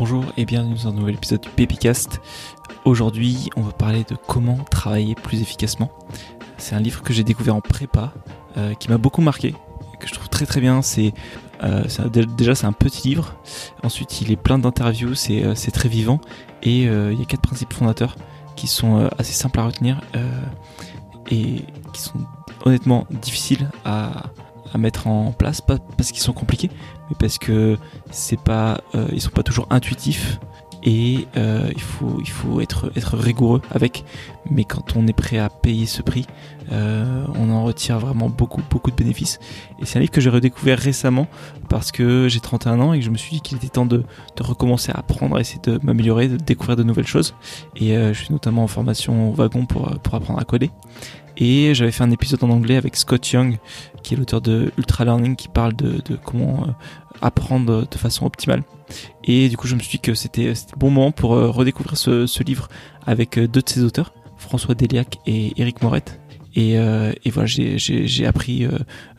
Bonjour et bienvenue dans un nouvel épisode du Pépicast. Aujourd'hui, on va parler de comment travailler plus efficacement. C'est un livre que j'ai découvert en prépa, euh, qui m'a beaucoup marqué, que je trouve très très bien. C'est euh, déjà c'est un petit livre. Ensuite, il est plein d'interviews, c'est euh, très vivant et il y a quatre principes fondateurs qui sont assez simples à retenir et qui sont honnêtement difficiles à mettre en place, pas parce qu'ils sont compliqués, mais parce que c'est pas, euh, ils sont pas toujours intuitifs et euh, il faut il faut être être rigoureux avec. Mais quand on est prêt à payer ce prix, euh, on en retire vraiment beaucoup beaucoup de bénéfices. Et c'est un livre que j'ai redécouvert récemment parce que j'ai 31 ans et que je me suis dit qu'il était temps de, de recommencer à apprendre, essayer de m'améliorer, de découvrir de nouvelles choses. Et je suis notamment en formation au wagon pour pour apprendre à coder. Et j'avais fait un épisode en anglais avec Scott Young, qui est l'auteur de Ultra Learning, qui parle de, comment euh, apprendre de façon optimale. Et du coup, je me suis dit que c'était le bon moment pour euh, redécouvrir ce, livre avec euh, deux de ses auteurs, François Deliac et Eric Morette. Et, et voilà, j'ai appris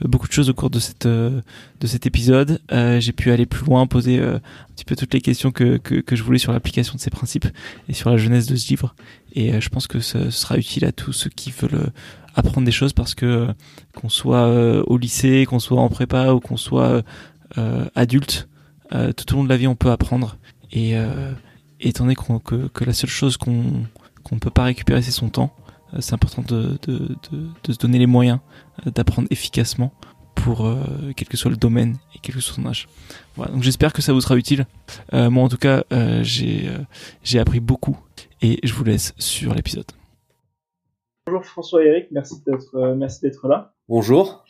beaucoup de choses au cours de cette de cet épisode. j'ai pu aller plus loin, poser un petit peu toutes les questions que, que, que je voulais sur l'application de ces principes et sur la jeunesse de ce livre. Et je pense que ce sera utile à tous ceux qui veulent apprendre des choses parce que euh, qu'on soit euh, au lycée, qu'on soit en prépa ou qu'on soit euh, tout au long de la vie on peut apprendre. Et étant donné que, que, la seule chose qu'on ne peut pas récupérer c'est son temps, c'est important de, de, de, de, se donner les moyens d'apprendre efficacement pour quel que soit le domaine et quel que soit son âge. Voilà, donc j'espère que ça vous sera utile. moi en tout cas, j'ai appris beaucoup et je vous laisse sur l'épisode. Bonjour François Eric, merci d'être euh, merci d'être là. Bonjour.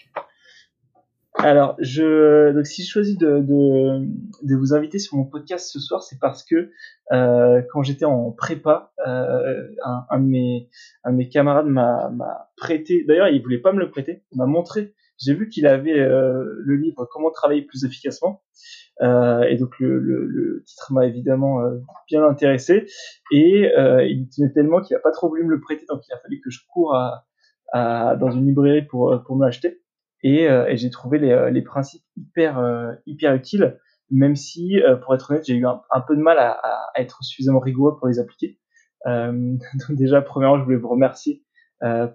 Alors, je donc si je choisis de, de, de vous inviter sur mon podcast ce soir, c'est parce que euh, quand j'étais en prépa, euh, un, un, de mes un de mes camarades m'a prêté. D'ailleurs, il voulait pas me le prêter, il m'a montré. J'ai vu qu'il avait euh, le livre Comment travailler plus efficacement. Euh, et donc le, le, le titre m'a évidemment euh, bien intéressé et euh, il tenait tellement qu'il n'a pas trop voulu me le prêter donc il a fallu que je cours à, à dans une librairie pour pour me l'acheter et, et j'ai trouvé les, les principes hyper hyper utiles même si pour être honnête j'ai eu un, peu de mal à, à, être suffisamment rigoureux pour les appliquer donc déjà premièrement je voulais vous remercier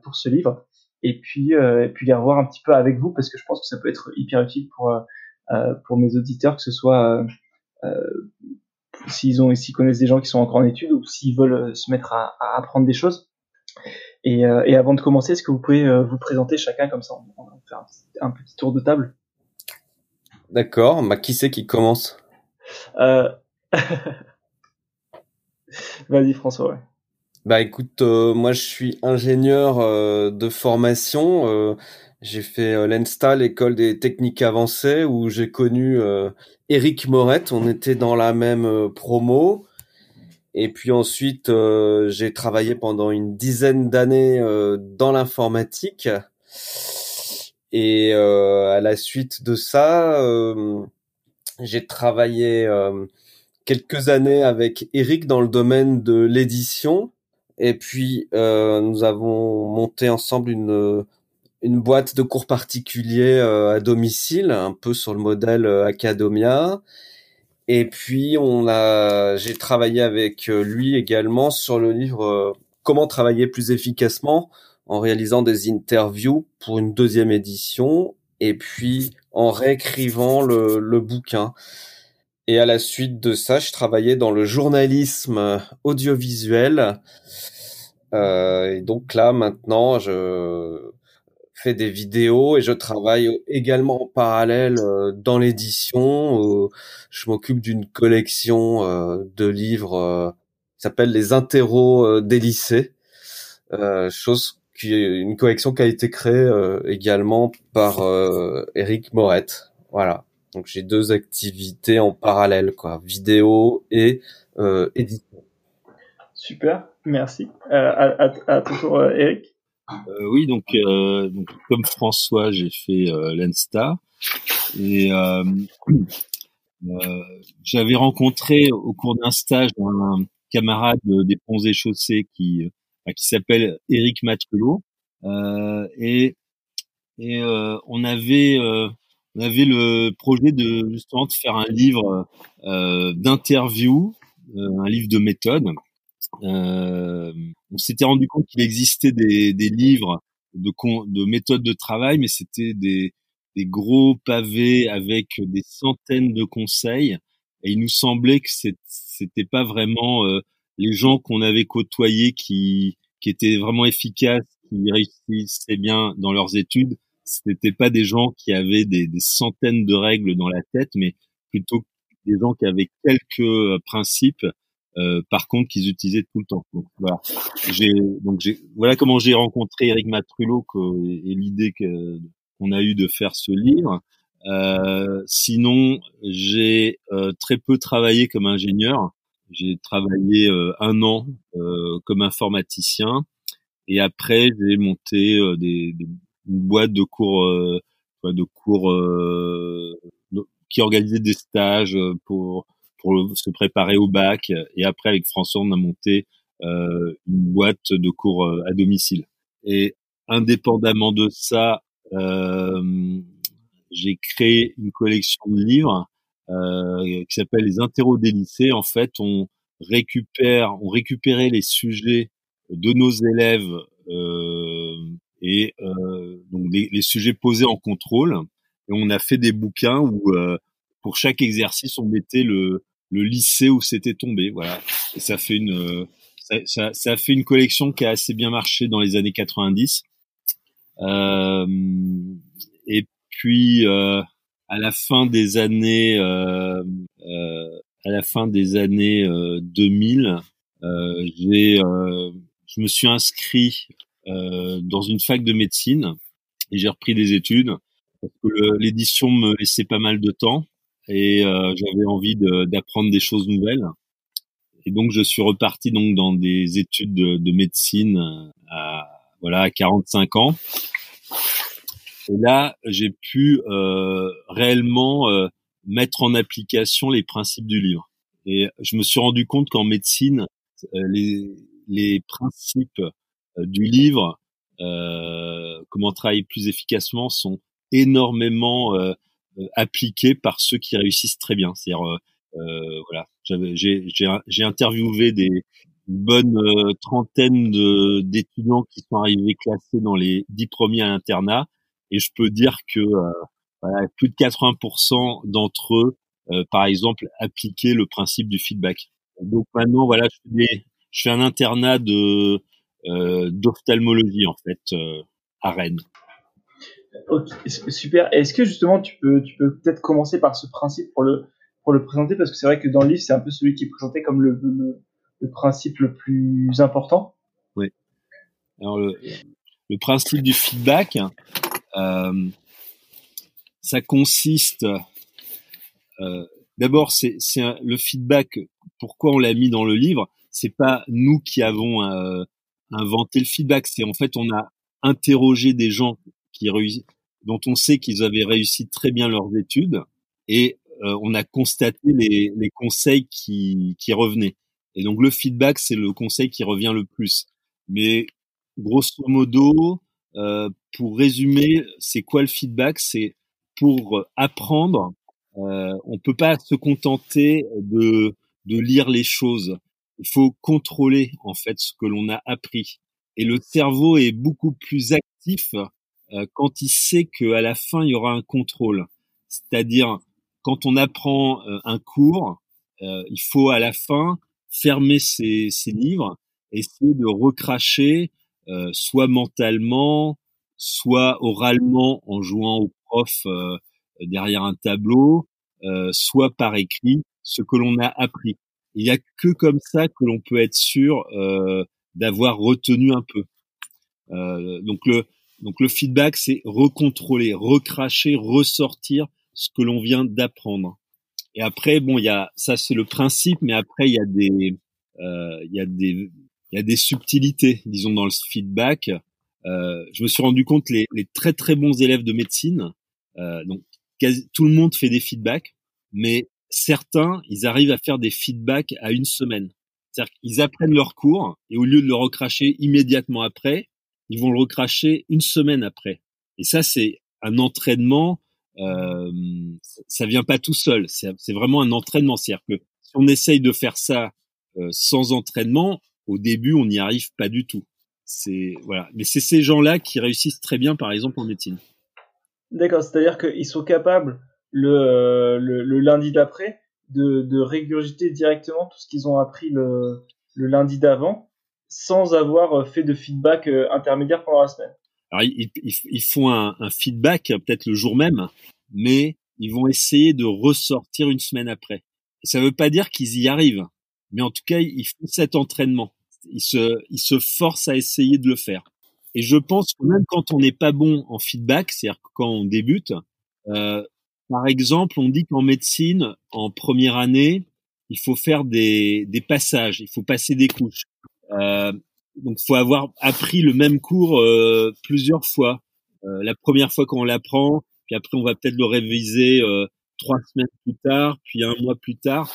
pour ce livre et puis et puis les revoir un petit peu avec vous parce que je pense que ça peut être hyper utile pour euh, pour mes auditeurs, que ce soit euh, euh, s'ils ont s'ils connaissent des gens qui sont encore en études ou s'ils veulent se mettre à, à apprendre des choses. Et, et, avant de commencer, est-ce que vous pouvez vous présenter chacun comme ça On va faire un, petit tour de table. D'accord. Bah, qui c'est qui commence? Euh... Vas-y François. Ouais. Bah écoute, moi je suis ingénieur de formation. J'ai fait euh, l'ENSTA, l'école des techniques avancées, où j'ai connu euh, Eric Morette. On était dans la même euh, promo. Et puis ensuite, euh, j'ai travaillé pendant une dizaine d'années dans l'informatique. Et à la suite de ça, j'ai travaillé quelques années avec Eric dans le domaine de l'édition. Et puis, nous avons monté ensemble une une boîte de cours particuliers euh, à domicile, un peu sur le modèle euh, Academia. Et puis on a, j'ai travaillé avec euh, lui également sur le livre Comment travailler plus efficacement en réalisant des interviews pour une deuxième édition et puis en réécrivant le, le bouquin. Et à la suite de ça, je travaillais dans le journalisme audiovisuel. Euh, et donc là, maintenant, je, des vidéos et je travaille également en parallèle euh, dans l'édition. je m'occupe d'une collection euh, de livres euh, qui s'appelle les interros des lycées, chose qui est une collection qui a été créée également par Eric Morette. Voilà. Donc j'ai deux activités en parallèle, quoi, vidéo et édition. Super, merci. à, à, à toujours, Eric. Euh, oui, donc, euh, donc, comme François, j'ai fait euh, l'Ensta et euh, euh, j'avais rencontré au cours d'un stage un camarade des ponts et chaussées qui qui s'appelle Eric Matelot et et on avait on avait le projet de justement de faire un livre euh, d'interview, euh, un livre de méthode. On s'était rendu compte qu'il existait des, des livres de, de méthodes de travail, mais c'était des, des gros pavés avec des centaines de conseils. Et il nous semblait que c'était pas vraiment euh, les gens qu'on avait côtoyés qui, qui étaient vraiment efficaces, qui réussissaient bien dans leurs études c'était pas des gens qui avaient des, des, centaines de règles dans la tête, mais plutôt des gens qui avaient quelques euh, principes, euh, par contre, qu'ils utilisaient tout le temps. Donc voilà, j'ai donc j'ai voilà comment j'ai rencontré Eric Matrullo et, l'idée que qu'on a eu de faire ce livre. Euh, sinon, j'ai euh, très peu travaillé comme ingénieur. J'ai travaillé euh, un an comme informaticien et après j'ai monté des, des, une boîte de cours euh, de cours euh, qui organisait des stages euh, pour pour se préparer au bac et après avec François on a monté une boîte de cours à domicile et indépendamment de ça j'ai créé une collection de livres euh, qui s'appelle les interros des lycées. En fait, on récupère, on récupérait les sujets de nos élèves euh, et euh, donc les, les, sujets posés en contrôle. Et on a fait des bouquins où euh, pour chaque exercice on mettait le, le lycée où c'était tombé. Voilà. Et ça fait une euh, ça, ça, ça, fait une collection qui a assez bien marché dans les années 90. Euh, et puis euh, à la fin des années euh, à la fin des années 2000, j'ai je me suis inscrit euh, dans une fac de médecine et j'ai repris des études parce que l'édition me laissait pas mal de temps et euh, j'avais envie d'apprendre des choses nouvelles. Et donc je suis reparti donc dans des études de, de médecine à voilà à 45 ans. Et là, j'ai pu euh, réellement euh, mettre en application les principes du livre. Et je me suis rendu compte qu'en médecine, euh, les, les principes euh, du livre, euh, comment travailler plus efficacement, sont énormément euh, appliqués par ceux qui réussissent très bien. C'est-à-dire, voilà, j'ai interviewé des une bonne trentaine d'étudiants qui sont arrivés classés dans les dix premiers à l'internat, et je peux dire que voilà, plus de 80% d'entre eux, par exemple, appliquaient le principe du feedback. Donc maintenant, voilà, je fais, je fais un internat de euh, d'ophtalmologie en fait euh, à Rennes. Super. Est-ce que justement tu peux tu peux peut-être commencer par ce principe pour le pour le présenter? Parce que c'est vrai que dans le livre c'est un peu celui qui est présenté comme le, le, principe le plus important. Oui. Alors le, principe du feedback, euh, ça consiste euh, d'abord c'est le feedback. Pourquoi on l'a mis dans le livre C'est pas nous qui avons euh, inventer le feedback. C'est en fait, on a interrogé des gens qui dont on sait qu'ils avaient réussi très bien leurs études et euh, on a constaté les, les conseils qui, qui revenaient. Et donc le feedback, c'est le conseil qui revient le plus. Mais grosso modo, euh, pour résumer, c'est quoi le feedback? C'est pour apprendre. Euh, on peut pas se contenter de, de lire les choses il faut contrôler en fait ce que l'on a appris. Et le cerveau est beaucoup plus actif quand il sait qu'à la fin il y aura un contrôle. C'est-à-dire quand on apprend euh, un cours, euh, il faut à la fin fermer ses, ses livres, essayer de recracher, soit mentalement, soit oralement en jouant au prof derrière un tableau, soit par écrit ce que l'on a appris. Il y a que comme ça que l'on peut être sûr euh, d'avoir retenu un peu. Euh, donc le donc le feedback, c'est recontrôler, recracher, ressortir ce que l'on vient d'apprendre. Et après, bon, il y a ça, c'est le principe, mais après il y a des euh, il y a des il y a des subtilités, disons, dans le feedback. Euh, je me suis rendu compte les, les très très bons élèves de médecine, euh, donc quasi, tout le monde fait des feedbacks, mais certains, ils arrivent à faire des feedbacks à une semaine. C'est-à-dire qu'ils apprennent leur cours et au lieu de le recracher immédiatement après, ils vont le recracher une semaine après. Et ça, c'est un entraînement euh, ça vient pas tout seul. C'est vraiment un entraînement. C'est-à-dire que si on essaye de faire ça euh, sans entraînement, au début, on n'y arrive pas du tout. C'est voilà. Mais c'est ces gens-là qui réussissent très bien, par exemple, en médecine. D'accord. C'est-à-dire qu'ils sont capables le, le, lundi d'après de, de, régurgiter directement tout ce qu'ils ont appris le, le lundi d'avant sans avoir fait de feedback euh, intermédiaire pendant la semaine. Alors ils, ils, font un, un feedback peut-être le jour même, mais ils vont essayer de ressortir une semaine après. Ça ne veut pas dire qu'ils y arrivent, mais en tout cas ils font cet entraînement. Ils se, ils se forcent à essayer de le faire. Et je pense que même quand on n'est pas bon en feedback, c'est-à-dire quand on débute, euh, par exemple, on dit qu'en médecine, en première année, il faut faire des, des passages, il faut passer des couches. Euh, donc, faut avoir appris le même cours euh, plusieurs fois. Euh, la première fois qu'on l'apprend, puis après on va peut-être le réviser euh, trois semaines plus tard, puis un mois plus tard.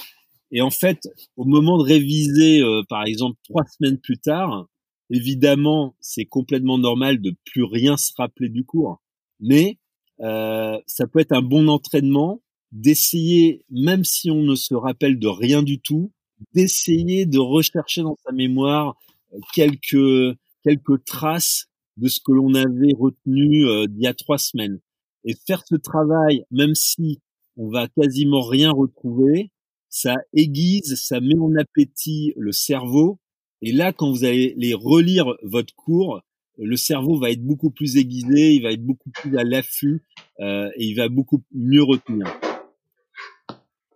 Et en fait, au moment de réviser, euh, par exemple, trois semaines plus tard, évidemment, c'est complètement normal de plus rien se rappeler du cours. Mais euh, ça peut être un bon entraînement d'essayer, même si on ne se rappelle de rien du tout, d'essayer de rechercher dans sa mémoire euh, quelques quelques traces de ce que l'on avait retenu euh, il y a trois semaines. Et faire ce travail, même si on va quasiment rien retrouver, ça aiguise, ça met en appétit le cerveau. Et là, quand vous allez les relire votre cours, le cerveau va être beaucoup plus aiguisé, il va être beaucoup plus à l'affût euh, et il va beaucoup mieux retenir.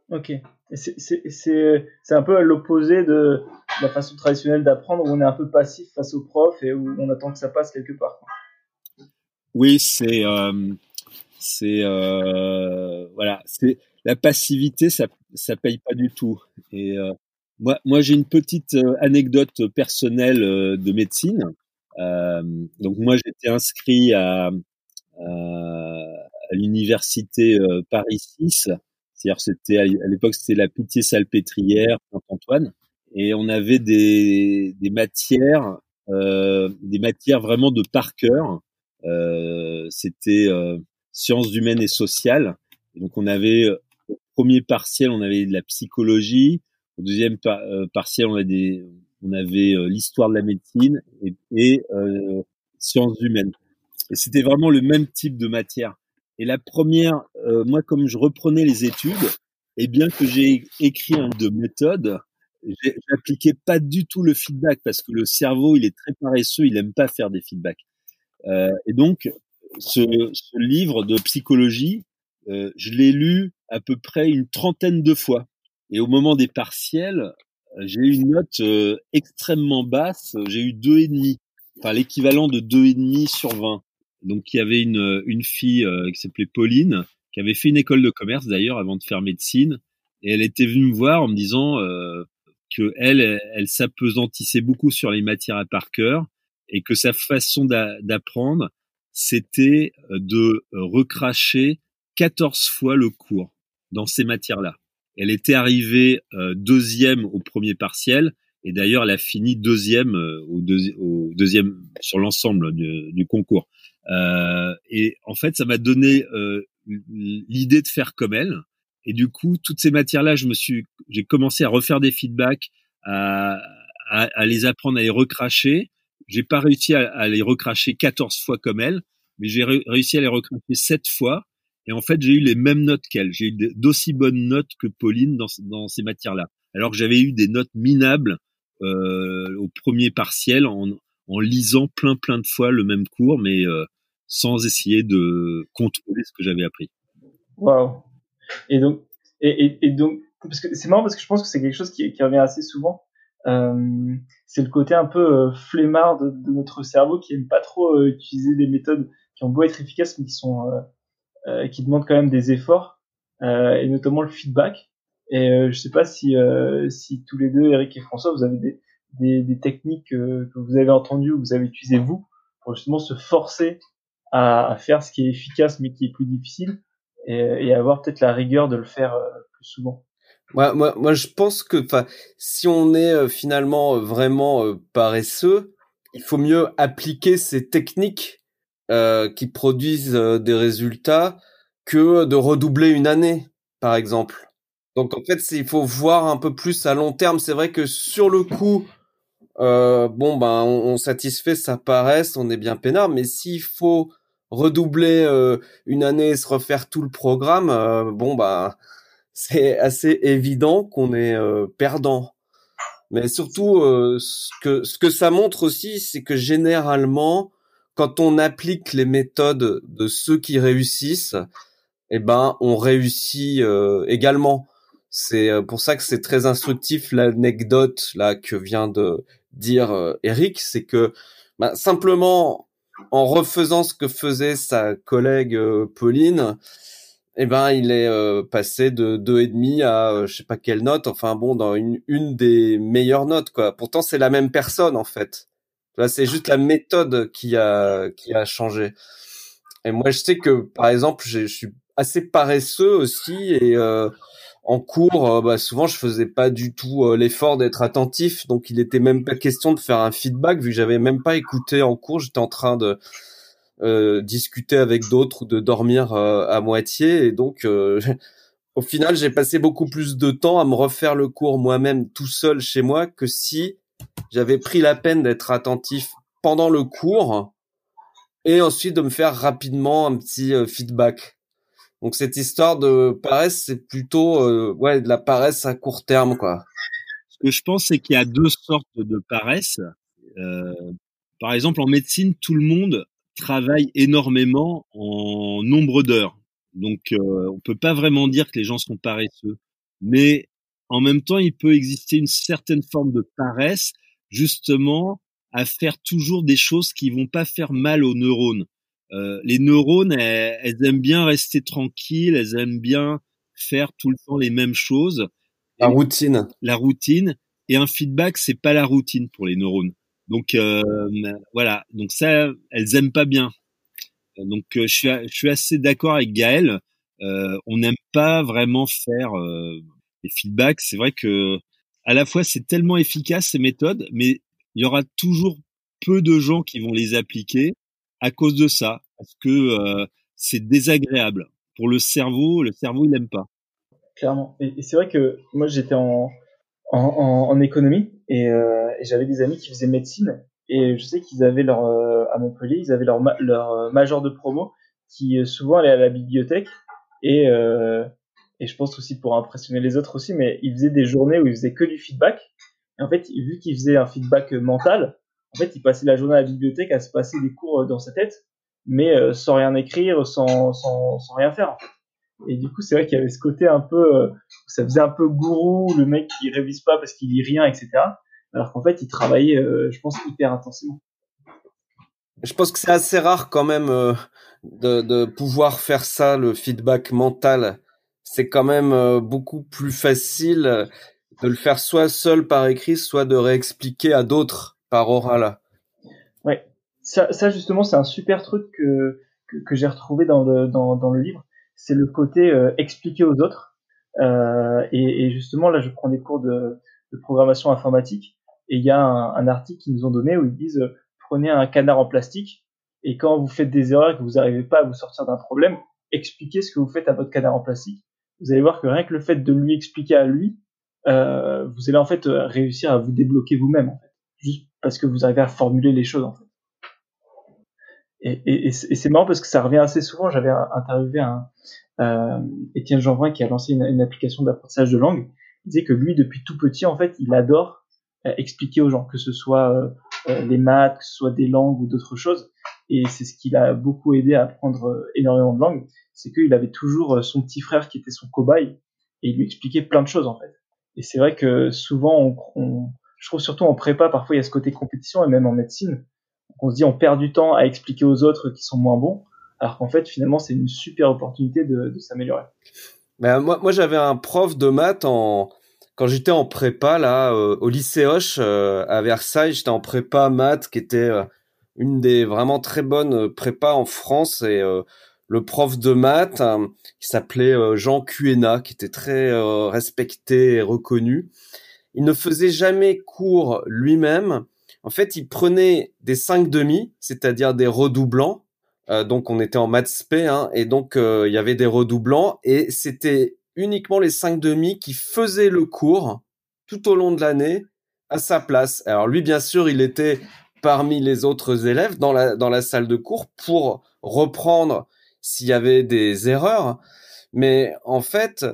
Ok. C'est un peu à l'opposé de la façon traditionnelle d'apprendre où on est un peu passif face au prof et où on attend que ça passe quelque part. Oui, c'est euh, euh, voilà, la passivité, ça ça paye pas du tout. Et euh, moi, moi j'ai une petite anecdote personnelle de médecine. Donc moi j'étais inscrit à, à, l'université euh, Paris 6, c'était à l'époque c'était la Pitié Salpêtrière Saint-Antoine, et on avait des, matières, euh, des matières vraiment de par cœur. Euh, c'était euh, sciences humaines et sociales. Et donc on avait au premier partiel on avait de la psychologie, au deuxième partiel on avait on avait l'histoire de la médecine et, euh, sciences humaines. Et c'était vraiment le même type de matière. Et la première, euh, moi, comme je reprenais les études, et bien que j'ai écrit un de méthode, j'appliquais pas du tout le feedback parce que le cerveau, il est très paresseux, il aime pas faire des feedbacks. Euh, et donc, ce, ce, livre de psychologie, euh, je l'ai lu à peu près une trentaine de fois. Et au moment des partiels, j'ai eu une note euh, extrêmement basse. J'ai eu deux et demi, enfin l'équivalent de deux et demi sur 20. Donc il y avait une une fille euh, qui s'appelait Pauline, qui avait fait une école de commerce d'ailleurs avant de faire médecine, et elle était venue me voir en me disant euh, que elle elle s'apesantissait beaucoup sur les matières à par cœur et que sa façon d'apprendre c'était de recracher 14 fois le cours dans ces matières-là. Elle était arrivée euh, deuxième au premier partiel et d'ailleurs elle a fini deuxième euh, au, au, deuxième sur l'ensemble du, du, concours. Euh, et en fait, ça m'a donné euh, l'idée de faire comme elle. Et du coup, toutes ces matières-là, je me suis, j'ai commencé à refaire des feedbacks, à, à, à, les apprendre à les recracher. J'ai pas réussi à, à, les recracher 14 fois comme elle, mais j'ai réussi à les recracher 7 fois. Et en fait, j'ai eu les mêmes notes qu'elle. J'ai eu d'aussi bonnes notes que Pauline dans, dans ces matières-là. Alors que j'avais eu des notes minables euh, au premier partiel en, en, lisant plein plein de fois le même cours, mais euh, sans essayer de contrôler ce que j'avais appris. Waouh Et donc, et, et, et donc, parce que c'est marrant parce que je pense que c'est quelque chose qui, qui revient assez souvent. Euh, c'est le côté un peu euh, flemmard de, de, notre cerveau qui aime pas trop euh, utiliser des méthodes qui ont beau être efficaces mais qui sont euh, euh, qui demande quand même des efforts et notamment le feedback. Et je sais pas si si tous les deux, Eric et François, vous avez des des, techniques que vous avez entendues ou vous avez utilisées vous pour justement se forcer à, faire ce qui est efficace mais qui est plus difficile et, avoir peut-être la rigueur de le faire plus souvent. Moi, moi, je pense que, si on est finalement vraiment paresseux, il faut mieux appliquer ces techniques euh, qui produisent euh, des résultats que de redoubler une année, par exemple. Donc en fait, il faut voir un peu plus à long terme. C'est vrai que sur le coup, euh, bon ben on, satisfait sa paresse, on est bien peinard, mais s'il faut redoubler euh, une année et se refaire tout le programme, euh, bon ben c'est assez évident qu'on est perdant. Mais surtout, ce que ce que ça montre aussi, c'est que généralement, quand on applique les méthodes de ceux qui réussissent, eh ben on réussit également. C'est pour ça que c'est très instructif l'anecdote là que vient de dire euh, Eric, c'est que bah, simplement en refaisant ce que faisait sa collègue euh, Pauline, eh ben il est euh, passé de deux et demi à je sais pas quelle note, enfin bon dans une une des meilleures notes quoi. Pourtant c'est la même personne en fait. Là c'est juste la méthode qui a qui a changé. Et moi je sais que par exemple je suis assez paresseux aussi et en cours, euh, bah, souvent je faisais pas du tout euh, l'effort d'être attentif, donc il était même pas question de faire un feedback vu que j'avais même pas écouté en cours, j'étais en train de euh, discuter avec d'autres ou de dormir à moitié. Et donc au final j'ai passé beaucoup plus de temps à me refaire le cours moi-même tout seul chez moi que si j'avais pris la peine d'être attentif pendant le cours et ensuite de me faire rapidement un petit feedback. Donc cette histoire de paresse, c'est plutôt euh, ouais de la paresse à court terme, quoi. Ce que je pense, c'est qu'il y a deux sortes de paresse. Euh, par exemple, en médecine, tout le monde travaille énormément en nombre d'heures. Donc, euh, on peut pas vraiment dire que les gens sont paresseux. Mais en même temps, il peut exister une certaine forme de paresse, justement, à faire toujours des choses qui vont pas faire mal aux neurones. Euh, les neurones, elles, aiment bien rester tranquilles, elles aiment bien faire tout le temps les mêmes choses. La routine. La routine. Et un feedback, c'est pas la routine pour les neurones. Donc euh, voilà. Donc ça, elles aiment pas bien. Donc euh, je, suis, je suis assez d'accord avec Gaël. on n'aime pas vraiment faire les feedbacks. C'est vrai que à la fois c'est tellement efficace ces méthodes, mais il y aura toujours peu de gens qui vont les appliquer à cause de ça, parce que euh, c'est désagréable pour le cerveau. Le cerveau, il n'aime pas. Clairement. Et, c'est vrai que moi, j'étais en, en, en, économie euh, et, j'avais des amis qui faisaient médecine et je sais qu'ils avaient leur euh, à Montpellier, ils avaient leur leur major de promo qui souvent allait à la bibliothèque et et je pense aussi pour impressionner les autres aussi, mais ils faisaient des journées où ils faisaient que du feedback. Et en fait, vu qu'ils faisaient un feedback mental, en fait, il passait la journée à la bibliothèque à se passer des cours euh, dans sa tête, mais euh, sans rien écrire, sans, rien faire. Et du coup, c'est vrai qu'il y avait ce côté un peu, euh, ça faisait un peu gourou, le mec qui révise pas parce qu'il lit rien, etc. Alors qu'en fait, il travaillait, je pense, hyper intensément. Je pense que c'est assez rare quand même de, de, pouvoir faire ça, le feedback mental. C'est quand même beaucoup plus facile de le faire soit seul par écrit, soit de réexpliquer à d'autres par oral. Ouais, ça, ça justement, c'est un super truc que, que, j'ai retrouvé dans le, dans, dans le livre. C'est le côté euh, expliquer aux autres. Euh, et, et, justement, là, je prends des cours de, de programmation informatique et il y a un, un, article qu'ils nous ont donné où ils disent euh, prenez un canard en plastique et quand vous faites des erreurs et que vous n'arrivez pas à vous sortir d'un problème, expliquez ce que vous faites à votre canard en plastique. Vous allez voir que rien que le fait de lui expliquer à lui, euh, vous allez en fait réussir à vous débloquer vous-même. Parce que vous arrivez à formuler les choses en fait. Et, c'est marrant parce que ça revient assez souvent. J'avais interviewé un euh, Étienne Jeanvrin qui a lancé une, application d'apprentissage de langue. Il disait que lui, depuis tout petit, en fait, il adore euh, expliquer aux gens, que ce soit euh, euh, les maths, que ce soit des langues ou d'autres choses. Et c'est ce qui l'a beaucoup aidé à apprendre énormément de langues. C'est qu'il avait toujours son petit frère qui était son cobaye et il lui expliquait plein de choses en fait. Et c'est vrai que souvent on je trouve surtout en prépa, parfois il y a ce côté compétition et même en médecine. On se dit on perd du temps à expliquer aux autres qui sont moins bons, alors qu'en fait finalement c'est une super opportunité de, s'améliorer. Ben, moi, moi j'avais un prof de maths en quand j'étais en prépa là euh, au lycée Hoche euh, à Versailles, j'étais en prépa maths qui était une des vraiment très bonnes prépas en France et le prof de maths qui s'appelait Jean Cuena qui était très respecté et reconnu il ne faisait jamais cours lui-même. En fait, il prenait des cinq demi, c'est-à-dire des redoublants, donc on était en maths spé, hein, et donc il y avait des redoublants, et c'était uniquement les cinq demi qui faisaient le cours tout au long de l'année à sa place. Alors lui, bien sûr, il était parmi les autres élèves dans la, dans la salle de cours pour reprendre s'il y avait des erreurs. Mais en fait,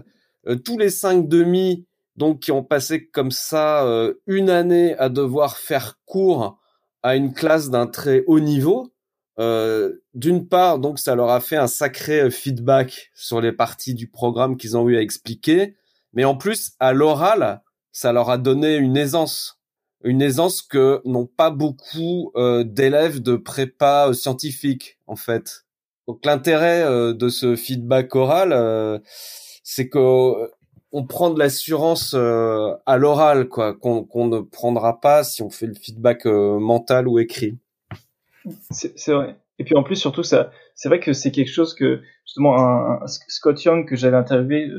euh, tous les cinq demi, donc qui ont passé comme ça euh, une année à devoir faire cours à une classe d'un très haut niveau, euh, d'une part, donc ça leur a fait un sacré feedback sur les parties du programme qu'ils ont eu à expliquer, mais en plus à l'oral, ça leur a donné une aisance, une aisance que n'ont pas beaucoup euh, d'élèves de prépa euh, scientifique en fait. Donc l'intérêt euh, de ce feedback oral, c'est que on prend de l'assurance à l'oral, quoi, qu'on ne prendra pas si on fait le feedback mental ou écrit. C'est vrai. Et puis en plus, surtout, ça, c'est vrai que c'est quelque chose que justement un, Scott Young que j'avais interviewé,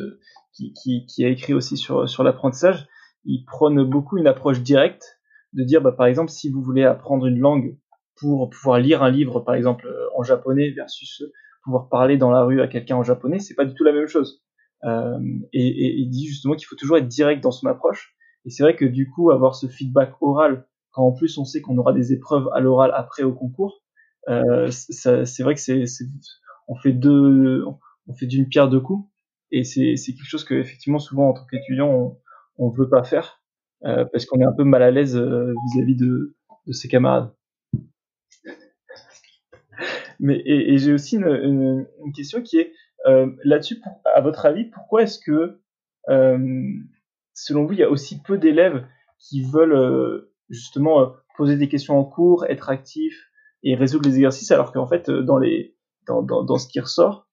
qui, qui, a écrit aussi sur sur l'apprentissage, il prône beaucoup une approche directe de dire, bah, par exemple, si vous voulez apprendre une langue pour pouvoir lire un livre, par exemple, euh, en japonais versus pouvoir parler dans la rue à quelqu'un en japonais, c'est pas du tout la même chose. Euh, et, et, il dit justement qu'il faut toujours être direct dans son approche. Et c'est vrai que du coup, avoir ce feedback oral, quand en plus on sait qu'on aura des épreuves à l'oral après au concours, euh, c'est vrai que c'est, on fait deux, on fait d'une pierre deux coups. Et c'est quelque chose que effectivement souvent en tant qu'étudiant on, on veut pas faire euh, parce qu'on est un peu mal à l'aise euh, vis-à-vis de, de ses camarades. Mais et, j'ai aussi une, une, question qui est là-dessus. À votre avis, pourquoi est-ce que, selon vous, il y a aussi peu d'élèves qui veulent justement poser des questions en cours, être actifs et résoudre les exercices, alors qu'en fait, dans les dans, dans, dans ce qui ressort,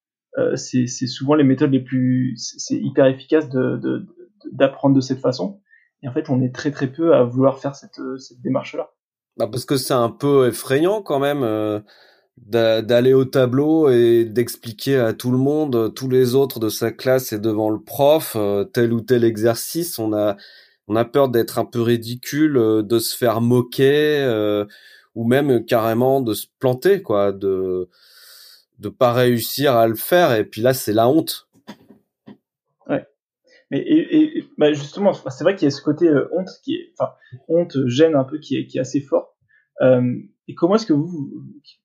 c'est souvent les méthodes les plus, c'est hyper efficace de, de, d'apprendre de cette façon. Et en fait, on est très très peu à vouloir faire cette, euh, cette démarche-là. Bah parce que c'est un peu effrayant quand même euh, d'aller au tableau et d'expliquer à tout le monde, tous les autres de sa classe et devant le prof, euh, tel ou tel exercice. On a on a peur d'être un peu ridicule, de se faire moquer ou même carrément de se planter, quoi, de de pas réussir à le faire. Et puis là, c'est la honte. Mais et, bah justement, c'est vrai qu'il y a ce côté euh, honte qui est, enfin, honte, gêne un peu qui est, qui est assez fort. Euh, et comment est-ce que vous,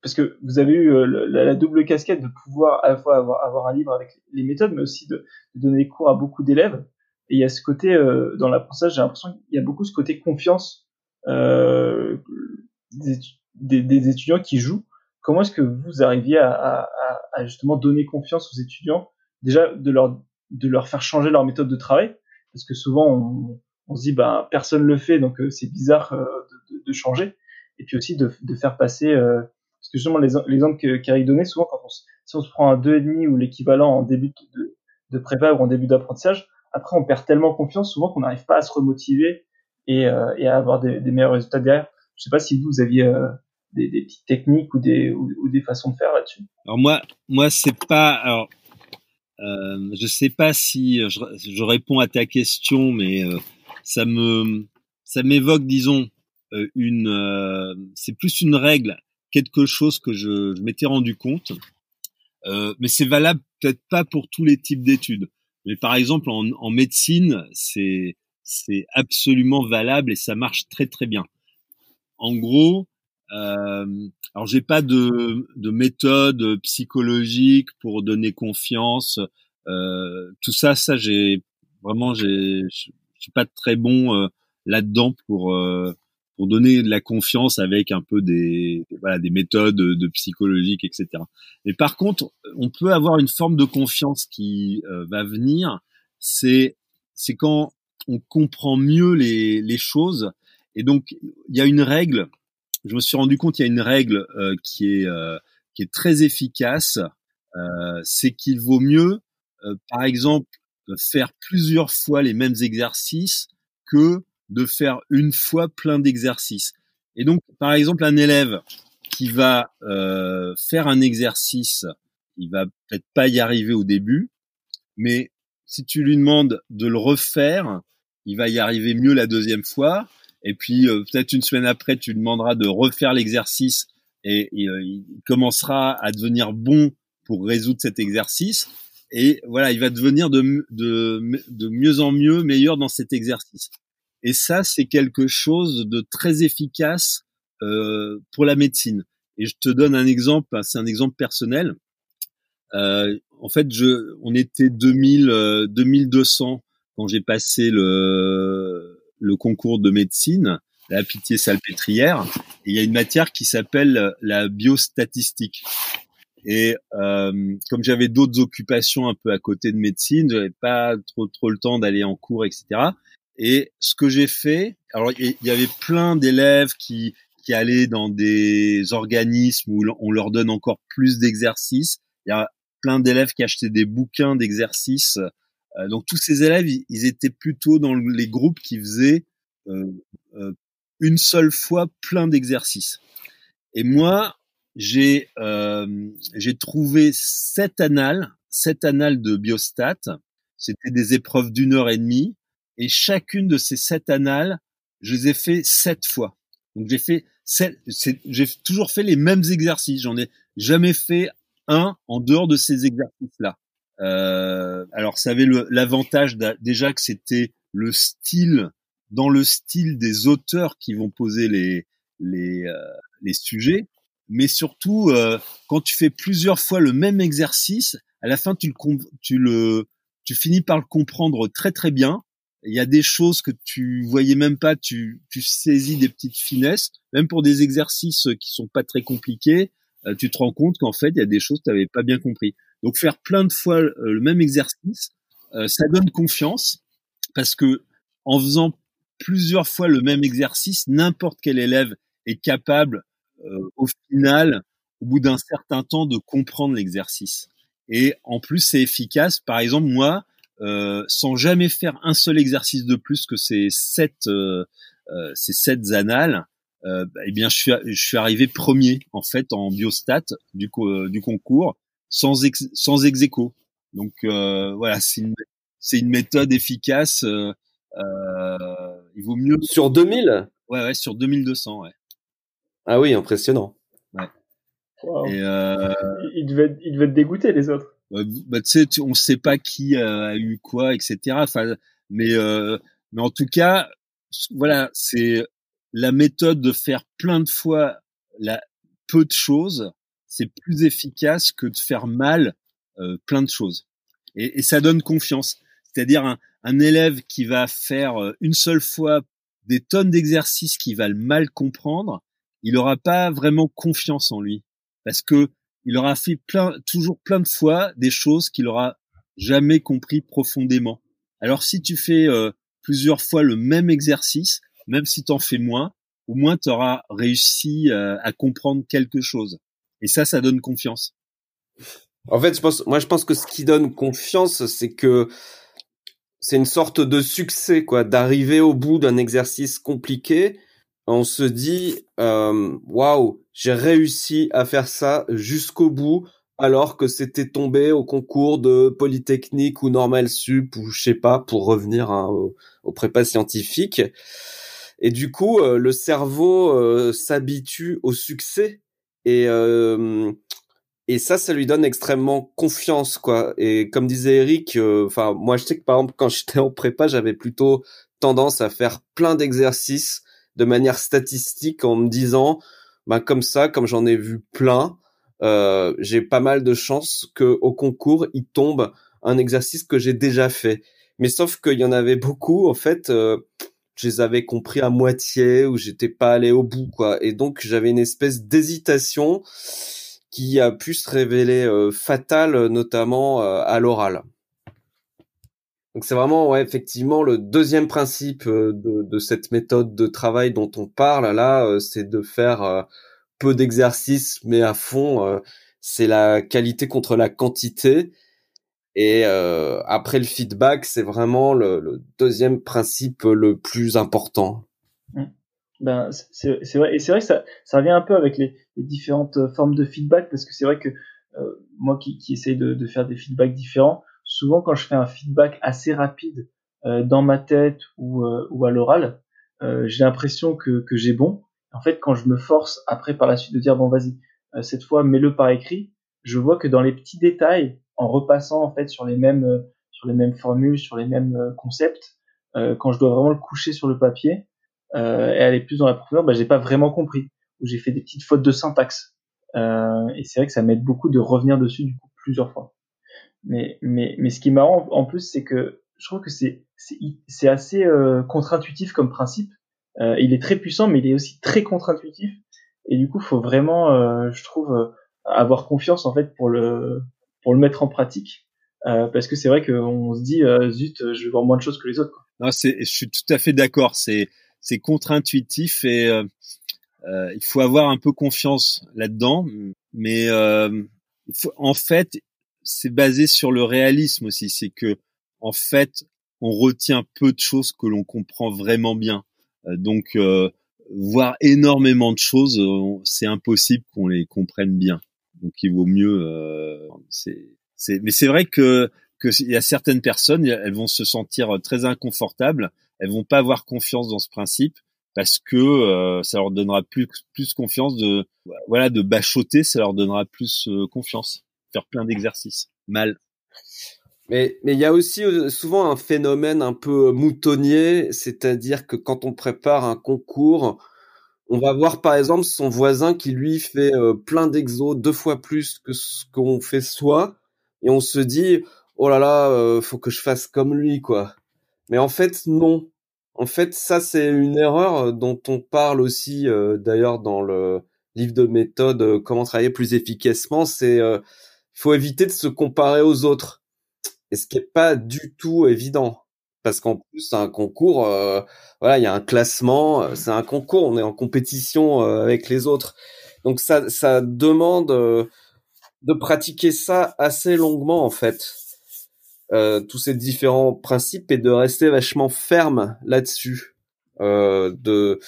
parce que vous avez eu euh, la, double casquette de pouvoir à la fois avoir, un livre avec les méthodes, mais aussi de, de donner des cours à beaucoup d'élèves. Et il y a ce côté euh, dans l'apprentissage, j'ai l'impression qu'il y a beaucoup ce côté confiance euh, des, étudiants qui jouent. Comment est-ce que vous arriviez à, à, à, justement donner confiance aux étudiants, déjà de leur de leur faire changer leur méthode de travail, parce que souvent on, se dit bah personne le fait, donc euh, c'est bizarre euh, de, de, changer, et puis aussi de, de faire passer, euh, parce que justement l'exemple qu'Eric donnait, souvent quand on, si on se prend un 2,5 ou l'équivalent en début de, de prépa ou en début d'apprentissage, après on perd tellement confiance souvent qu'on n'arrive pas à se remotiver et, et à avoir des, meilleurs résultats derrière. Je sais pas si vous, aviez des, des, petites techniques ou des, ou, des façons de faire là-dessus. Alors moi, moi c'est pas alors euh, je sais pas si je, réponds à ta question, mais euh, ça me ça m'évoque, disons, euh, une euh, c'est plus une règle, quelque chose que je, je m'étais rendu compte, mais c'est valable peut-être pas pour tous les types d'études. Mais par exemple en, en médecine, c'est c'est absolument valable et ça marche très très bien. En gros, euh, alors j'ai pas de, de, méthode psychologique pour donner confiance. Euh, tout ça, ça j'ai vraiment j'ai je suis pas très bon euh, là-dedans pour euh, pour donner de la confiance avec un peu des voilà des méthodes de psychologique etc. Mais par contre, on peut avoir une forme de confiance qui euh, va venir. C'est c'est quand on comprend mieux les les choses et donc il y a une règle je me suis rendu compte qu'il y a une règle euh, qui est euh, qui est très efficace. Euh, c'est qu'il vaut mieux, par exemple, faire plusieurs fois les mêmes exercices que de faire une fois plein d'exercices. Et donc, par exemple, un élève qui va faire un exercice, il va peut-être pas y arriver au début, mais si tu lui demandes de le refaire, il va y arriver mieux la deuxième fois et puis euh, peut-être une semaine après, tu demanderas de refaire l'exercice et, il commencera à devenir bon pour résoudre cet exercice et voilà, il va devenir de, de, de mieux en mieux meilleur dans cet exercice. Et ça, c'est quelque chose de très efficace euh, pour la médecine. Et je te donne un exemple, hein, c'est un exemple personnel. Euh, en fait, je, on était 2000, 2200 euh, quand j'ai passé le, le concours de médecine, la pitié salpêtrière. Il y a une matière qui s'appelle la biostatistique. Et euh, comme j'avais d'autres occupations un peu à côté de médecine, j'avais pas trop trop le temps d'aller en cours, etc. Et ce que j'ai fait, alors il y avait plein d'élèves qui qui allaient dans des organismes où on leur donne encore plus d'exercices. Il y a plein d'élèves qui achetaient des bouquins d'exercices. Euh, donc tous ces élèves, ils, étaient plutôt dans les groupes qui faisaient euh, euh, une seule fois plein d'exercices. Et moi, j'ai euh, j'ai trouvé sept annales, sept annales de biostat. C'était des épreuves d'une heure et demie, et chacune de ces sept annales, je les ai fait sept fois. Donc j'ai fait j'ai toujours fait les mêmes exercices. J'en ai jamais fait un en dehors de ces exercices-là. Euh, alors ça avait l'avantage déjà que c'était le style dans le style des auteurs qui vont poser les les, euh, les sujets mais surtout euh, quand tu fais plusieurs fois le même exercice, à la fin tu le tu le tu finis par le comprendre très très bien. Il y a des choses que tu voyais même pas, tu tu saisis des petites finesses, même pour des exercices qui sont pas très compliqués, euh, tu te rends compte qu'en fait il y a des choses que tu n'avais pas bien compris. Donc faire plein de fois euh, le même exercice, ça donne confiance parce que en faisant plusieurs fois le même exercice, n'importe quel élève est capable euh, au final, au bout d'un certain temps, de comprendre l'exercice. Et en plus, c'est efficace. Par exemple, moi, euh, sans jamais faire un seul exercice de plus que ces sept, euh, euh ces sept annales, euh, bah, eh bien, je suis, je suis arrivé premier en fait en biostat du, du concours, sans ex, sans ex Donc voilà, c'est une, c'est une méthode efficace. il vaut mieux sur 2000. Ouais, ouais, sur 2200, ouais. Ah oui, impressionnant. Ouais. Et euh... il, devait, il devait être dégoûté les autres. Bah, tu sais, on sait pas qui a eu quoi, etc. Enfin, mais euh, mais en tout cas, voilà, c'est la méthode de faire plein de fois la peu de choses, c'est plus efficace que de faire mal euh, plein de choses. Et, et, ça donne confiance. C'est-à-dire un, un élève qui va faire euh, une seule fois des tonnes d'exercices qui va le mal comprendre, il n'aura pas vraiment confiance en lui parce que il aura fait plein, toujours plein de fois des choses qu'il aura jamais compris profondément. Alors si tu fais euh, plusieurs fois le même exercice, même si tu en fais moins, au moins tu auras réussi euh, à comprendre quelque chose. Et ça, ça donne confiance. En fait, je pense, moi, je pense que ce qui donne confiance, c'est que c'est une sorte de succès, quoi, d'arriver au bout d'un exercice compliqué on se dit euh, waouh, j'ai réussi à faire ça jusqu'au bout alors que c'était tombé au concours de Polytechnique ou Normal Sup ou je sais pas pour revenir au, prépa scientifique. Et du coup, euh, le cerveau euh, s'habitue au succès et et ça, ça lui donne extrêmement confiance, quoi. Et comme disait Eric, enfin, moi, je sais que par exemple, quand j'étais en prépa, j'avais plutôt tendance à faire plein d'exercices de manière statistique en me disant, bah, comme ça, comme j'en ai vu plein, euh, j'ai pas mal de chances que au concours il tombe un exercice que j'ai déjà fait. Mais sauf qu'il y en avait beaucoup, en fait, euh, je les avais compris à moitié ou j'étais pas allé au bout, quoi. Et donc j'avais une espèce d'hésitation qui a pu se révéler euh, fatale, notamment euh, à l'oral. Donc c'est vraiment ouais, effectivement le deuxième principe euh, de, de, cette méthode de travail dont on parle là, euh, c'est de faire euh, peu d'exercices mais à fond. c'est la qualité contre la quantité. Et après le feedback, c'est vraiment le, le, deuxième principe le plus important. Mmh. Ben c'est vrai et c'est vrai que ça, ça revient un peu avec les, les différentes formes de feedback parce que c'est vrai que moi qui, qui essaye de, de faire des feedbacks différents souvent quand je fais un feedback assez rapide euh, dans ma tête ou, euh, à l'oral, euh, j'ai l'impression que, j'ai bon. En fait, quand je me force après par la suite de dire bon vas-y, cette fois mets-le par écrit, je vois que dans les petits détails, en repassant en fait sur les mêmes sur les mêmes formules, sur les mêmes concepts, quand je dois vraiment le coucher sur le papier et aller plus dans la profondeur, bah, j'ai pas vraiment compris ou j'ai fait des petites fautes de syntaxe. et c'est vrai que ça m'aide beaucoup de revenir dessus du coup plusieurs fois. Mais mais mais ce qui est marrant en plus, c'est que je trouve que c'est c'est assez contre-intuitif comme principe euh, il est très puissant, mais il est aussi très contre-intuitif. Et du coup, faut vraiment, euh, je trouve, euh, avoir confiance en fait pour le pour le mettre en pratique, parce que c'est vrai qu'on se dit zut, je vais voir moins de choses que les autres. Quoi. Non, c'est, je suis tout à fait d'accord. C'est c'est contre-intuitif et il faut avoir un peu confiance là-dedans. Mais il faut, en fait, c'est basé sur le réalisme aussi. C'est que en fait, on retient peu de choses que l'on comprend vraiment bien. Euh, donc euh, voir énormément de choses, euh, c'est impossible qu'on les comprenne bien. Donc il vaut mieux. c'est, c'est, mais c'est vrai que qu'il y a certaines personnes, elles vont se sentir très inconfortables, elles vont pas avoir confiance dans ce principe parce que ça leur donnera plus plus confiance de voilà de bachoter, ça leur donnera plus confiance, faire plein d'exercices. Mal. Mais mais il y a aussi euh, souvent un phénomène un peu moutonnier, c'est-à-dire que quand on prépare un concours, on va voir par exemple son voisin qui lui fait euh, plein d'exos deux fois plus que ce qu'on fait soi, et on se dit oh là là, euh, faut que je fasse comme lui quoi. Mais en fait non. En fait ça c'est une erreur dont on parle aussi d'ailleurs dans le livre de méthode comment travailler plus efficacement. C'est faut éviter de se comparer aux autres. Et ce qui est pas du tout évident. Parce qu'en plus c'est un concours euh, voilà il y a un classement euh, c'est un concours on est en compétition euh, avec les autres. Donc ça ça demande de pratiquer ça assez longuement en fait. Tous ces différents principes et de rester vachement ferme là-dessus. De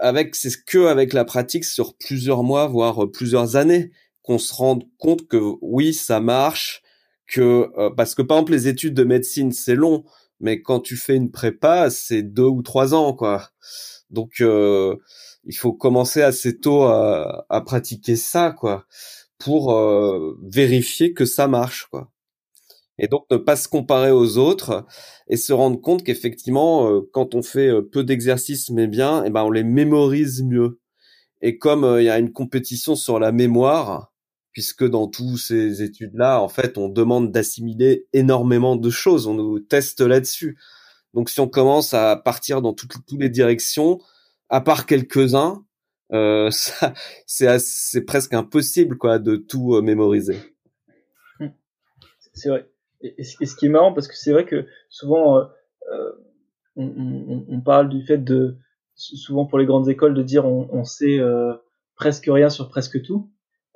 avec c'est que avec la pratique sur plusieurs mois voire plusieurs années qu'on se rende compte que oui ça marche que euh, parce que par exemple les études de médecine c'est long, mais quand tu fais une prépa c'est deux ou trois ans quoi. Donc euh, il faut commencer assez tôt à, à pratiquer ça quoi pour euh, vérifier que ça marche quoi. Et donc ne pas se comparer aux autres et se rendre compte qu'effectivement quand on fait peu d'exercices mais bien, et eh ben on les mémorise mieux. Et comme il y a une compétition sur la mémoire, puisque dans tous ces études-là, en fait, on demande d'assimiler énormément de choses, on nous teste là-dessus. Donc si on commence à partir dans toutes, les directions, à part quelques-uns, euh, c'est presque impossible quoi de tout euh, mémoriser. C'est vrai. Et, ce qui est marrant, parce que c'est vrai que souvent, euh, euh on, on, on, parle du fait de, souvent pour les grandes écoles, de dire on, on sait euh, presque rien sur presque tout.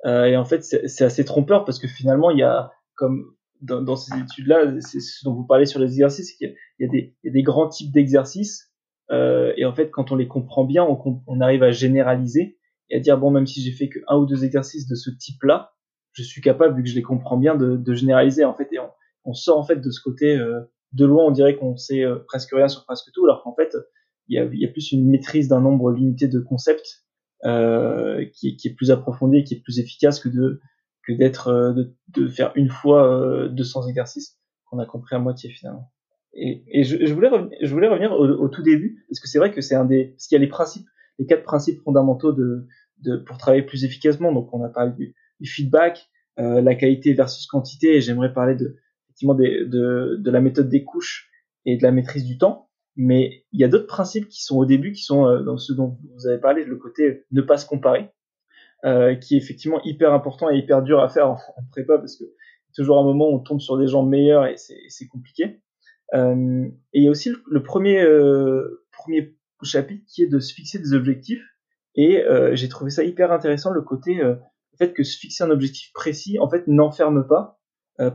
Euh, et en fait, c'est assez trompeur parce que finalement, il y a, comme dans, dans ces études-là, c'est ce dont vous parlez sur les exercices, qu'il y, y, y, a des grands types d'exercices. Euh, et en fait, quand on les comprend bien, on, on, arrive à généraliser et à dire bon, même si j'ai fait que un ou deux exercices de ce type-là, je suis capable, vu que je les comprends bien, de, de généraliser en fait. Et on, on, sort en fait de ce côté euh, de loin, on dirait qu'on sait euh, presque rien sur presque tout, alors qu'en fait, il y a, il y a plus une maîtrise d'un nombre limité de concepts euh, qui, qui, est plus approfondi, qui est plus efficace que de que d'être euh, de, de, faire une fois 200 euh, exercices qu'on a compris à moitié finalement. Et, et je, je, voulais revenir, je voulais revenir au, au tout début parce que c'est vrai que c'est un des parce qu'il y a les principes, les quatre principes fondamentaux de, de pour travailler plus efficacement. Donc on a parlé du, du feedback, euh, la qualité versus quantité, et j'aimerais parler de effectivement de, de la méthode des couches et de la maîtrise du temps. Mais il y a d'autres principes qui sont au début, qui sont euh, dans ce dont vous avez parlé, le côté ne pas se comparer, euh, qui est effectivement hyper important et hyper dur à faire en, prépa parce que toujours un moment on tombe sur des gens meilleurs et c'est compliqué. Euh, et il y a aussi le, premier euh, premier chapitre qui est de se fixer des objectifs. Et euh, j'ai trouvé ça hyper intéressant le côté le fait que se fixer un objectif précis en fait n'enferme pas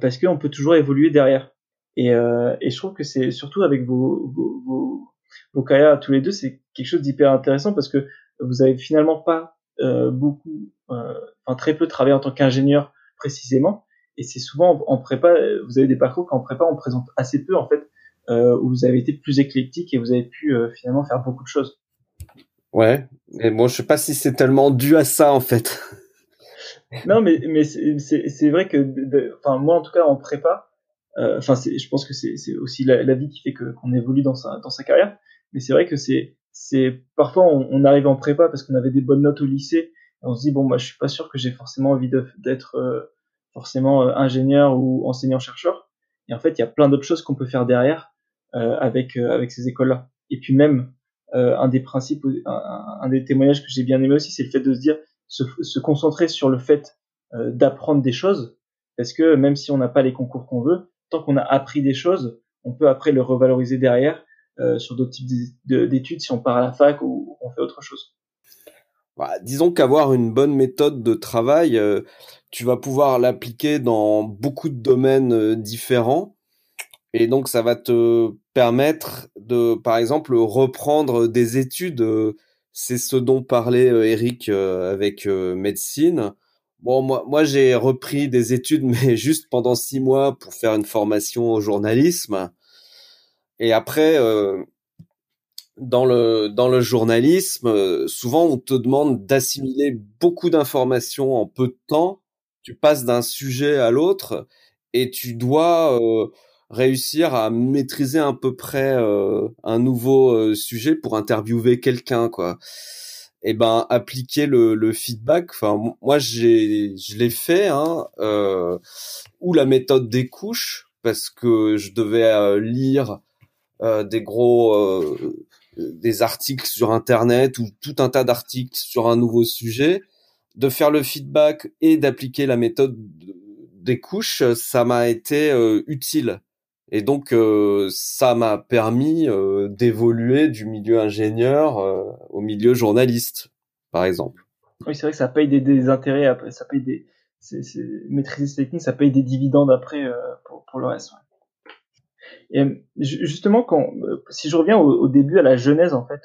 parce qu'on peut toujours évoluer derrière. Et, euh, et je trouve que c'est surtout avec vos, vos, vos, vos carrières tous les deux, c'est quelque chose d'hyper intéressant parce que vous avez finalement pas euh, beaucoup, euh, enfin très peu travaillé en tant qu'ingénieur précisément. Et c'est souvent en, prépa, vous avez des parcours qu'en prépa on présente assez peu en fait, euh, où vous avez été plus éclectique et vous avez pu euh, finalement faire beaucoup de choses. Ouais, mais bon, je sais pas si c'est tellement dû à ça en fait. non, mais mais c'est vrai que, enfin moi en tout cas en prépa, enfin je pense que c'est aussi la, la, vie qui fait qu'on évolue dans sa dans sa carrière. Mais c'est vrai que c'est c'est parfois on, on, arrive en prépa parce qu'on avait des bonnes notes au lycée. Et on se dit bon moi je suis pas sûr que j'ai forcément envie d'être euh, forcément euh, ingénieur ou enseignant chercheur. Et en fait il y a plein d'autres choses qu'on peut faire derrière euh, avec avec ces écoles là. Et puis même euh, un des principes, un, des témoignages que j'ai bien aimé aussi, c'est le fait de se dire, se, se concentrer sur le fait euh, d'apprendre des choses, parce que même si on n'a pas les concours qu'on veut, tant qu'on a appris des choses, on peut après le revaloriser derrière euh, sur d'autres types d'études si on part à la fac ou on fait autre chose. Bah, disons qu'avoir une bonne méthode de travail, tu vas pouvoir l'appliquer dans beaucoup de domaines différents et donc, ça va te permettre de, par exemple, reprendre des études. C'est ce dont parlait euh, Eric euh, avec euh, médecine. Bon, moi, moi j'ai repris des études, mais juste pendant six mois pour faire une formation au journalisme. Et après, dans le dans le journalisme, souvent on te demande d'assimiler beaucoup d'informations en peu de temps. Tu passes d'un sujet à l'autre et tu dois réussir à maîtriser à peu près euh, un nouveau euh, sujet pour interviewer quelqu'un quoi eh ben appliquer le, feedback. Enfin moi j'ai je l'ai fait hein euh, ou la méthode des couches parce que je devais euh, lire des gros des articles sur internet ou tout un tas d'articles sur un nouveau sujet. De faire le feedback et d'appliquer la méthode des couches ça m'a été utile et donc, euh, ça m'a permis euh, d'évoluer du milieu ingénieur euh, au milieu journaliste, par exemple. Oui, c'est vrai que ça paye des, intérêts, ça paye des maîtriser techniques, ça paye des dividendes après pour, pour, le reste. Et justement, quand, si je reviens au, début à la genèse en fait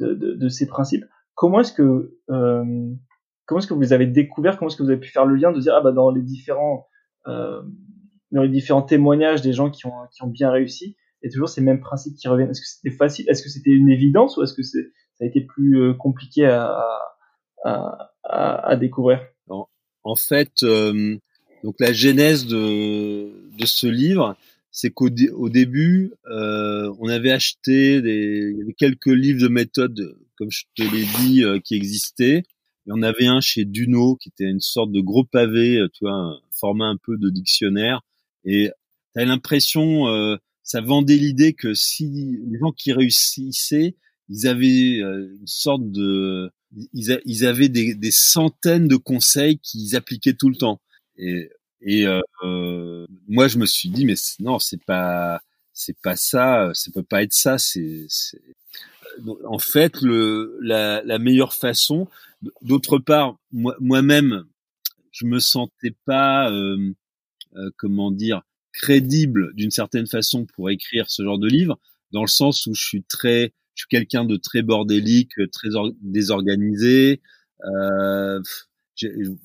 de, de, de, ces principes, comment est-ce que comment est-ce que vous avez découvert, comment est-ce que vous avez pu faire le lien de dire ah bah dans les différents dans les différents témoignages des gens qui ont, qui ont bien réussi, il y a toujours ces mêmes principes qui reviennent. Est-ce que c'était facile? Est-ce que c'était une évidence ou est-ce que ça a été plus euh, compliqué à, à, découvrir? En, fait, euh, donc la genèse de, de ce livre, c'est qu'au au début, euh, on avait acheté des, quelques livres de méthode, comme je te l'ai dit, qui existaient. Il y en avait un chez Duno qui était une sorte de gros pavé, tu vois, un format un peu de dictionnaire et tu as l'impression, euh, ça vendait l'idée que si les gens qui réussissaient, ils avaient euh, une sorte de, ils, avaient des, centaines de conseils qu'ils appliquaient tout le temps. Et, et euh, euh moi, je me suis dit, mais non, c'est pas, c'est pas ça, ça peut pas être ça. C'est, en fait, le, la, la meilleure façon. D'autre part, moi-même, je me sentais pas euh, comment dire, crédible d'une certaine façon pour écrire ce genre de livre, dans le sens où je suis très, je suis quelqu'un de très bordélique, très désorganisé. Euh,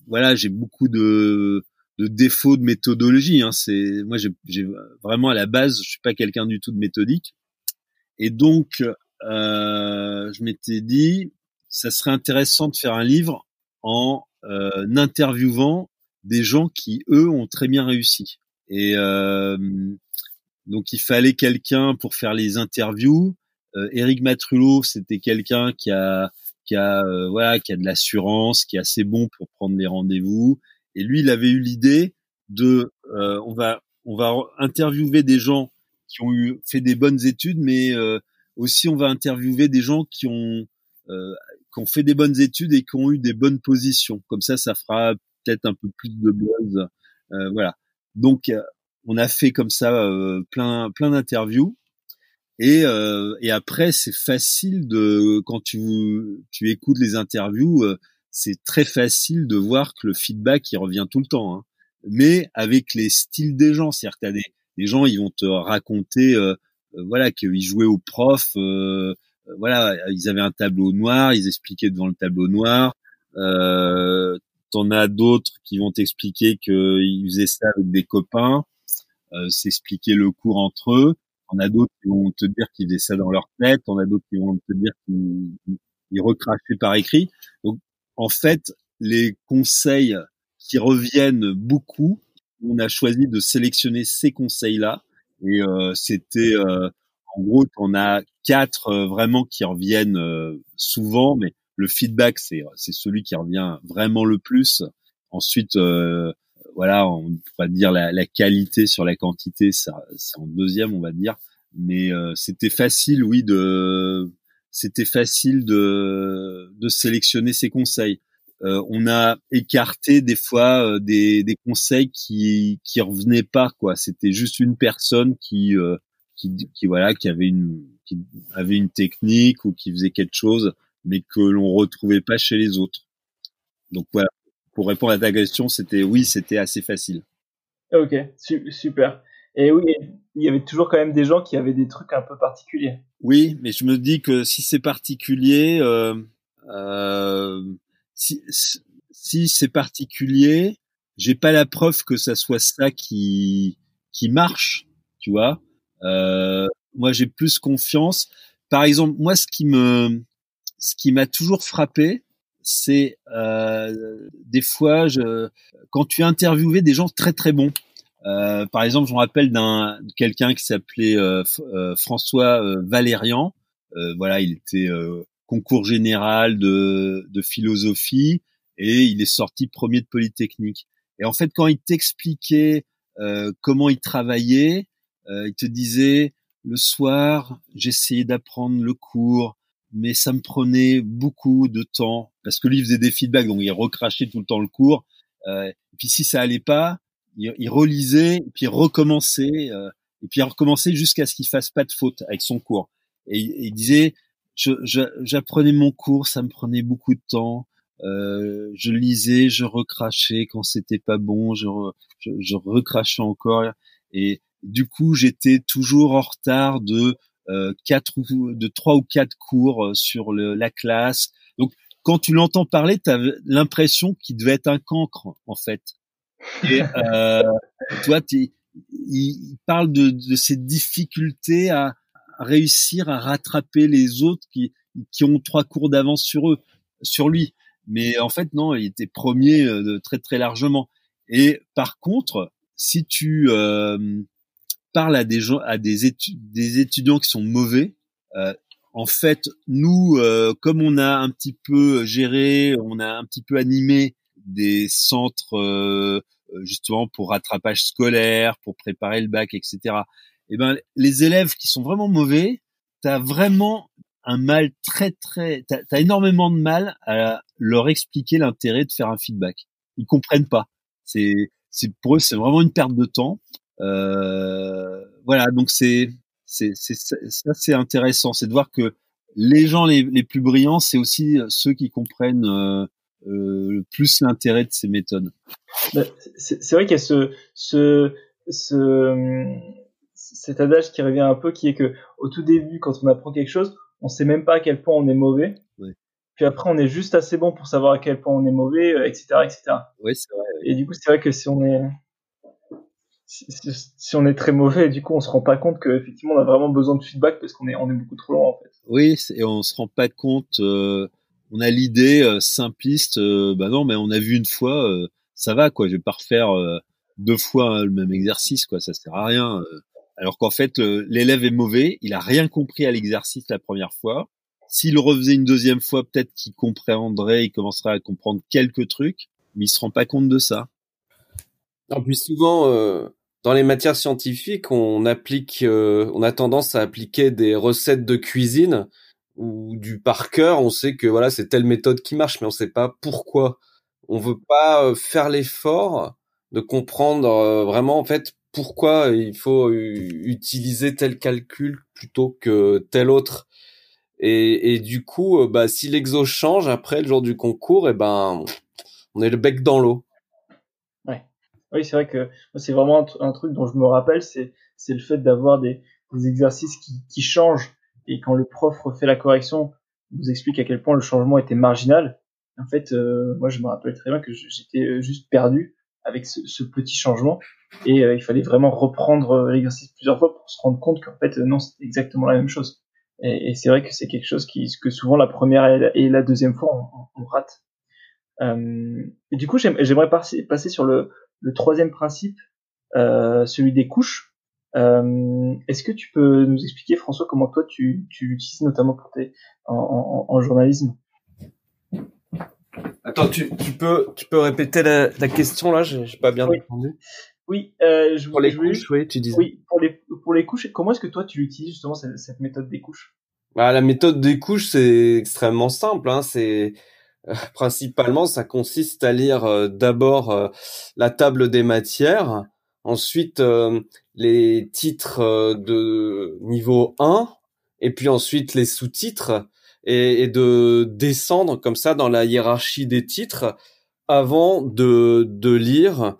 voilà, j'ai beaucoup de, de défauts de méthodologie. Hein. C'est moi, j'ai vraiment à la base, je suis pas quelqu'un du tout de méthodique. Et donc, euh, je m'étais dit, ça serait intéressant de faire un livre en euh, interviewant des gens qui eux ont très bien réussi. Et euh, donc il fallait quelqu'un pour faire les interviews. Euh, Eric Matrullo, c'était quelqu'un qui a qui a euh, voilà qui a de l'assurance, qui est assez bon pour prendre les rendez-vous. Et lui, il avait eu l'idée de euh, on va on va interviewer des gens qui ont eu fait des bonnes études, mais euh, aussi on va interviewer des gens qui ont qui ont fait des bonnes études et qui ont eu des bonnes positions. Comme ça, ça fera peut-être un peu plus de buzz. Euh, voilà. Donc euh, on a fait comme ça euh, plein plein d'interviews. Et, et après, c'est facile de quand tu tu écoutes les interviews, c'est très facile de voir que le feedback il revient tout le temps. Hein. Mais avec les styles des gens, c'est-à-dire que des, des gens, ils vont te raconter, voilà, qu'ils jouaient au prof, voilà, ils avaient un tableau noir, ils expliquaient devant le tableau noir. Euh, T'en as d'autres qui vont t'expliquer qu'ils faisaient ça avec des copains, euh, s'expliquer le cours entre eux. On a d'autres qui vont te dire qu'ils faisaient ça dans leur tête. On a d'autres qui vont te dire qu'ils il recrachait par écrit. Donc, en fait, les conseils qui reviennent beaucoup, on a choisi de sélectionner ces conseils-là. Et euh, c'était, euh, en gros, on a quatre euh, vraiment qui reviennent souvent, mais le feedback, c'est celui qui revient vraiment le plus. Ensuite, voilà, on pourrait dire la, la, qualité sur la quantité, c'est en deuxième, on va dire. Mais c'était facile, oui, de c'était facile de, de sélectionner ces conseils. Euh, on a écarté des fois euh, des, des, conseils qui qui revenaient pas quoi. C'était juste une personne qui, euh, qui, qui voilà qui avait une qui avait une technique ou qui faisait quelque chose, mais que l'on retrouvait pas chez les autres. Donc voilà. Pour répondre à ta question, c'était oui, c'était assez facile. Ok, super. Et oui, il y avait toujours quand même des gens qui avaient des trucs un peu particuliers. Oui, mais je me dis que si c'est particulier, euh, euh, si, si c'est particulier, j'ai pas la preuve que ça soit ça qui qui marche, tu vois. Euh, moi, j'ai plus confiance. Par exemple, moi, ce qui me ce qui m'a toujours frappé, c'est euh, des fois, je, quand tu interviewais des gens très très bons, euh, par exemple, je me rappelle d'un quelqu'un qui s'appelait euh, euh, François Valérian. voilà, il était concours général de, de philosophie et il est sorti premier de Polytechnique. Et en fait, quand il t'expliquait comment il travaillait, il te disait le soir, j'essayais d'apprendre le cours, mais ça me prenait beaucoup de temps parce que lui il faisait des feedbacks, donc il recrachait tout le temps le cours. Euh, et puis si ça allait pas, il, relisait, puis recommençait, euh, et puis recommençait jusqu'à ce qu'il fasse pas de faute avec son cours. Et, il disait, j'apprenais mon cours, ça me prenait beaucoup de temps. Euh, je lisais, je recrachais quand c'était pas bon, je, je, recrachais encore. Et du coup, j'étais toujours en retard de quatre ou de trois ou quatre cours euh, sur le, la classe. Donc, quand tu l'entends parler, tu as l'impression qu'il devait être un cancre en fait. Et euh, toi, il, parle de, de ces difficultés à, réussir à rattraper les autres qui, qui ont trois cours d'avance sur eux, sur lui. Mais en fait, non, il était premier euh, de très très largement. Et par contre, si tu euh, parles à des gens, à des, étudiants qui sont mauvais, euh, en fait, nous, euh, comme on a un petit peu géré, on a un petit peu animé des centres euh, justement pour rattrapage scolaire, pour préparer le bac, etc. Et eh ben les élèves qui sont vraiment mauvais, t'as vraiment un mal très très, t'as as énormément de mal à leur expliquer l'intérêt de faire un feedback. Ils comprennent pas. C'est c'est pour eux c'est vraiment une perte de temps. Euh, voilà donc c'est c'est ça c'est intéressant, c'est de voir que les gens les, les plus brillants, c'est aussi ceux qui comprennent euh, euh, plus l'intérêt de ces méthodes. Bah, c'est vrai qu'il y a ce, ce, ce, cet adage qui revient un peu, qui est que au tout début, quand on apprend quelque chose, on sait même pas à quel point on est mauvais. Puis après, on est juste assez bon pour savoir à quel point on est mauvais, etc., euh, etc. Oui, c'est vrai. Et du coup, c'est vrai que si on est si, on est très mauvais, du coup, on se rend pas compte qu'effectivement, on a vraiment besoin de feedback parce qu'on est on est beaucoup trop loin en fait. Oui, et on se rend pas compte. Euh, on a l'idée euh, simpliste, euh, bah non, mais on a vu une fois, euh, ça va quoi. Je vais pas refaire deux fois le même exercice quoi, ça sert à rien. alors qu'en fait, l'élève est mauvais, il a rien compris à l'exercice la première fois. S'il le refaisait une deuxième fois, peut-être qu'il comprendrait, il commencerait à comprendre quelques trucs, mais il se rend pas compte de ça. En plus, souvent, dans les matières scientifiques, on applique, on a tendance à appliquer des recettes de cuisine ou du par cœur, on sait que voilà, c'est telle méthode qui marche, mais on sait pas pourquoi. On veut pas euh, faire l'effort de comprendre euh, vraiment en fait pourquoi il faut utiliser tel calcul plutôt que tel autre. Et, et du coup, euh, bah, si l'exo change après le jour du concours, et eh ben, on est le bec dans l'eau. Oui, c'est vrai que c'est vraiment un, truc dont je me rappelle, c'est le fait d'avoir des, des exercices qui, qui changent et quand le prof refait la correction, il vous explique à quel point le changement était marginal. En fait, euh, moi, je me rappelle très bien que j'étais euh, juste perdu avec ce, petit changement et euh, il fallait vraiment reprendre l'exercice plusieurs fois pour se rendre compte qu'en fait, non, c'était exactement la même chose. Et, c'est vrai que c'est quelque chose qui, que souvent la première et la, deuxième fois on, rate. Euh, et du coup, j'aimerais passer sur le, le troisième principe, euh, celui des couches. Euh, Est-ce que tu peux nous expliquer, François, comment toi tu, tu l'utilises notamment pour tes, en, en, en journalisme? Attends, tu, tu, peux, tu peux répéter la, la question là? J'ai pas bien entendu. Oui, euh, je pour les couches, oui, tu disais. Oui, pour les, pour les couches, comment est-ce que toi tu utilises justement cette, cette méthode des couches? Bah, La méthode des couches, c'est extrêmement simple. Hein, c'est principalement, ça consiste à lire euh, d'abord euh, la table des matières, ensuite les titres de niveau 1, et puis ensuite les sous-titres, et, de descendre comme ça dans la hiérarchie des titres avant de, de lire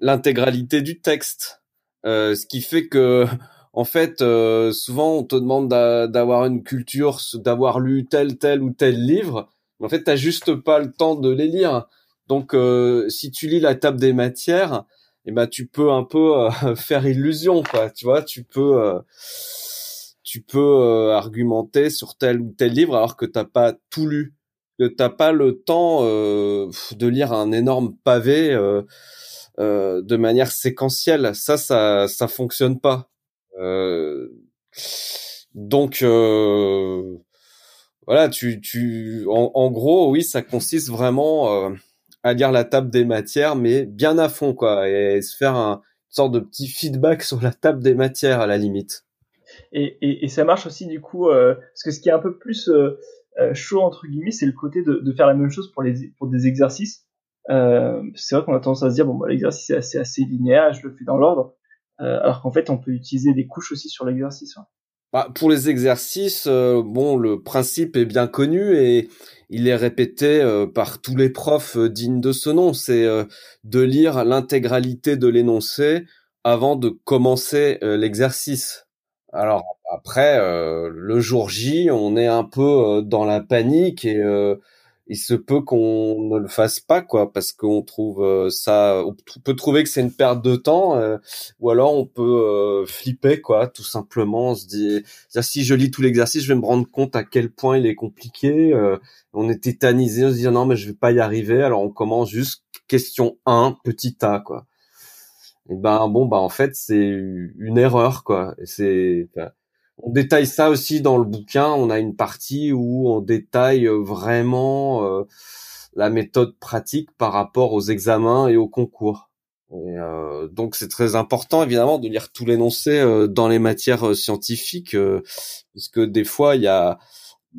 l'intégralité du texte. Euh, ce qui fait que, en fait, euh, souvent on te demande d'avoir une culture, d'avoir lu tel, tel ou tel livre, en fait, t'as juste pas le temps de les lire. Donc, euh, si tu lis la table des matières, eh ben, tu peux un peu faire illusion, quoi. Tu vois, tu peux, tu peux argumenter sur tel ou tel livre alors que t'as pas tout lu, que t'as pas le temps de lire un énorme pavé. Euh, de manière séquentielle. Ça, ça, ça fonctionne pas. Euh, donc euh, voilà, tu, tu, en, gros, oui, ça consiste vraiment à lire la table des matières, mais bien à fond, quoi, et se faire un, une sorte de petit feedback sur la table des matières à la limite. Et, et, ça marche aussi du coup, euh, parce que ce qui est un peu plus euh, chaud entre guillemets, c'est le côté de, de, faire la même chose pour les pour des exercices. Euh, c'est vrai qu'on a tendance à se dire bon bah, l'exercice est assez, assez linéaire, je le fais dans l'ordre, euh, alors qu'en fait on peut utiliser des couches aussi sur l'exercice. Bah, pour les exercices, euh, bon le principe est bien connu et il est répété euh, par tous les profs euh, dignes de ce nom, c'est de lire l'intégralité de l'énoncé avant de commencer l'exercice. Alors après, le jour J, on est un peu dans la panique et il se peut qu'on ne le fasse pas quoi parce qu'on trouve euh, ça on peut trouver que c'est une perte de temps euh, ou alors on peut euh, flipper quoi tout simplement. On se dit si je lis tout l'exercice je vais me rendre compte à quel point il est compliqué on est tétanisé on se dit non mais je vais pas y arriver alors on commence juste question 1 petit a quoi. Et ben bon bah en fait c'est une erreur quoi. C'est on détaille ça aussi dans le bouquin. On a une partie où on détaille euh, vraiment euh, la méthode pratique par rapport aux examens et aux concours. Euh, donc c'est très important évidemment de lire tout l'énoncé dans les matières scientifiques, puisque des fois il y a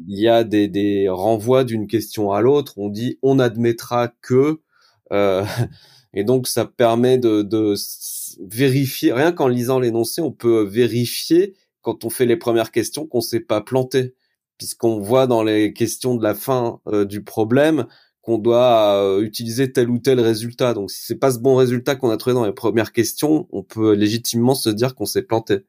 il y a des, des renvois d'une question à l'autre. On dit on admettra que et donc ça permet de, de vérifier. Rien qu'en lisant l'énoncé, on peut vérifier quand on fait les premières questions qu'on s'est pas planté, puisqu'on voit dans les questions de la fin euh, du problème qu'on doit euh, utiliser tel ou tel résultat. Donc si c'est pas ce bon résultat qu'on a trouvé dans les premières questions, on peut légitimement se dire qu'on s'est planté.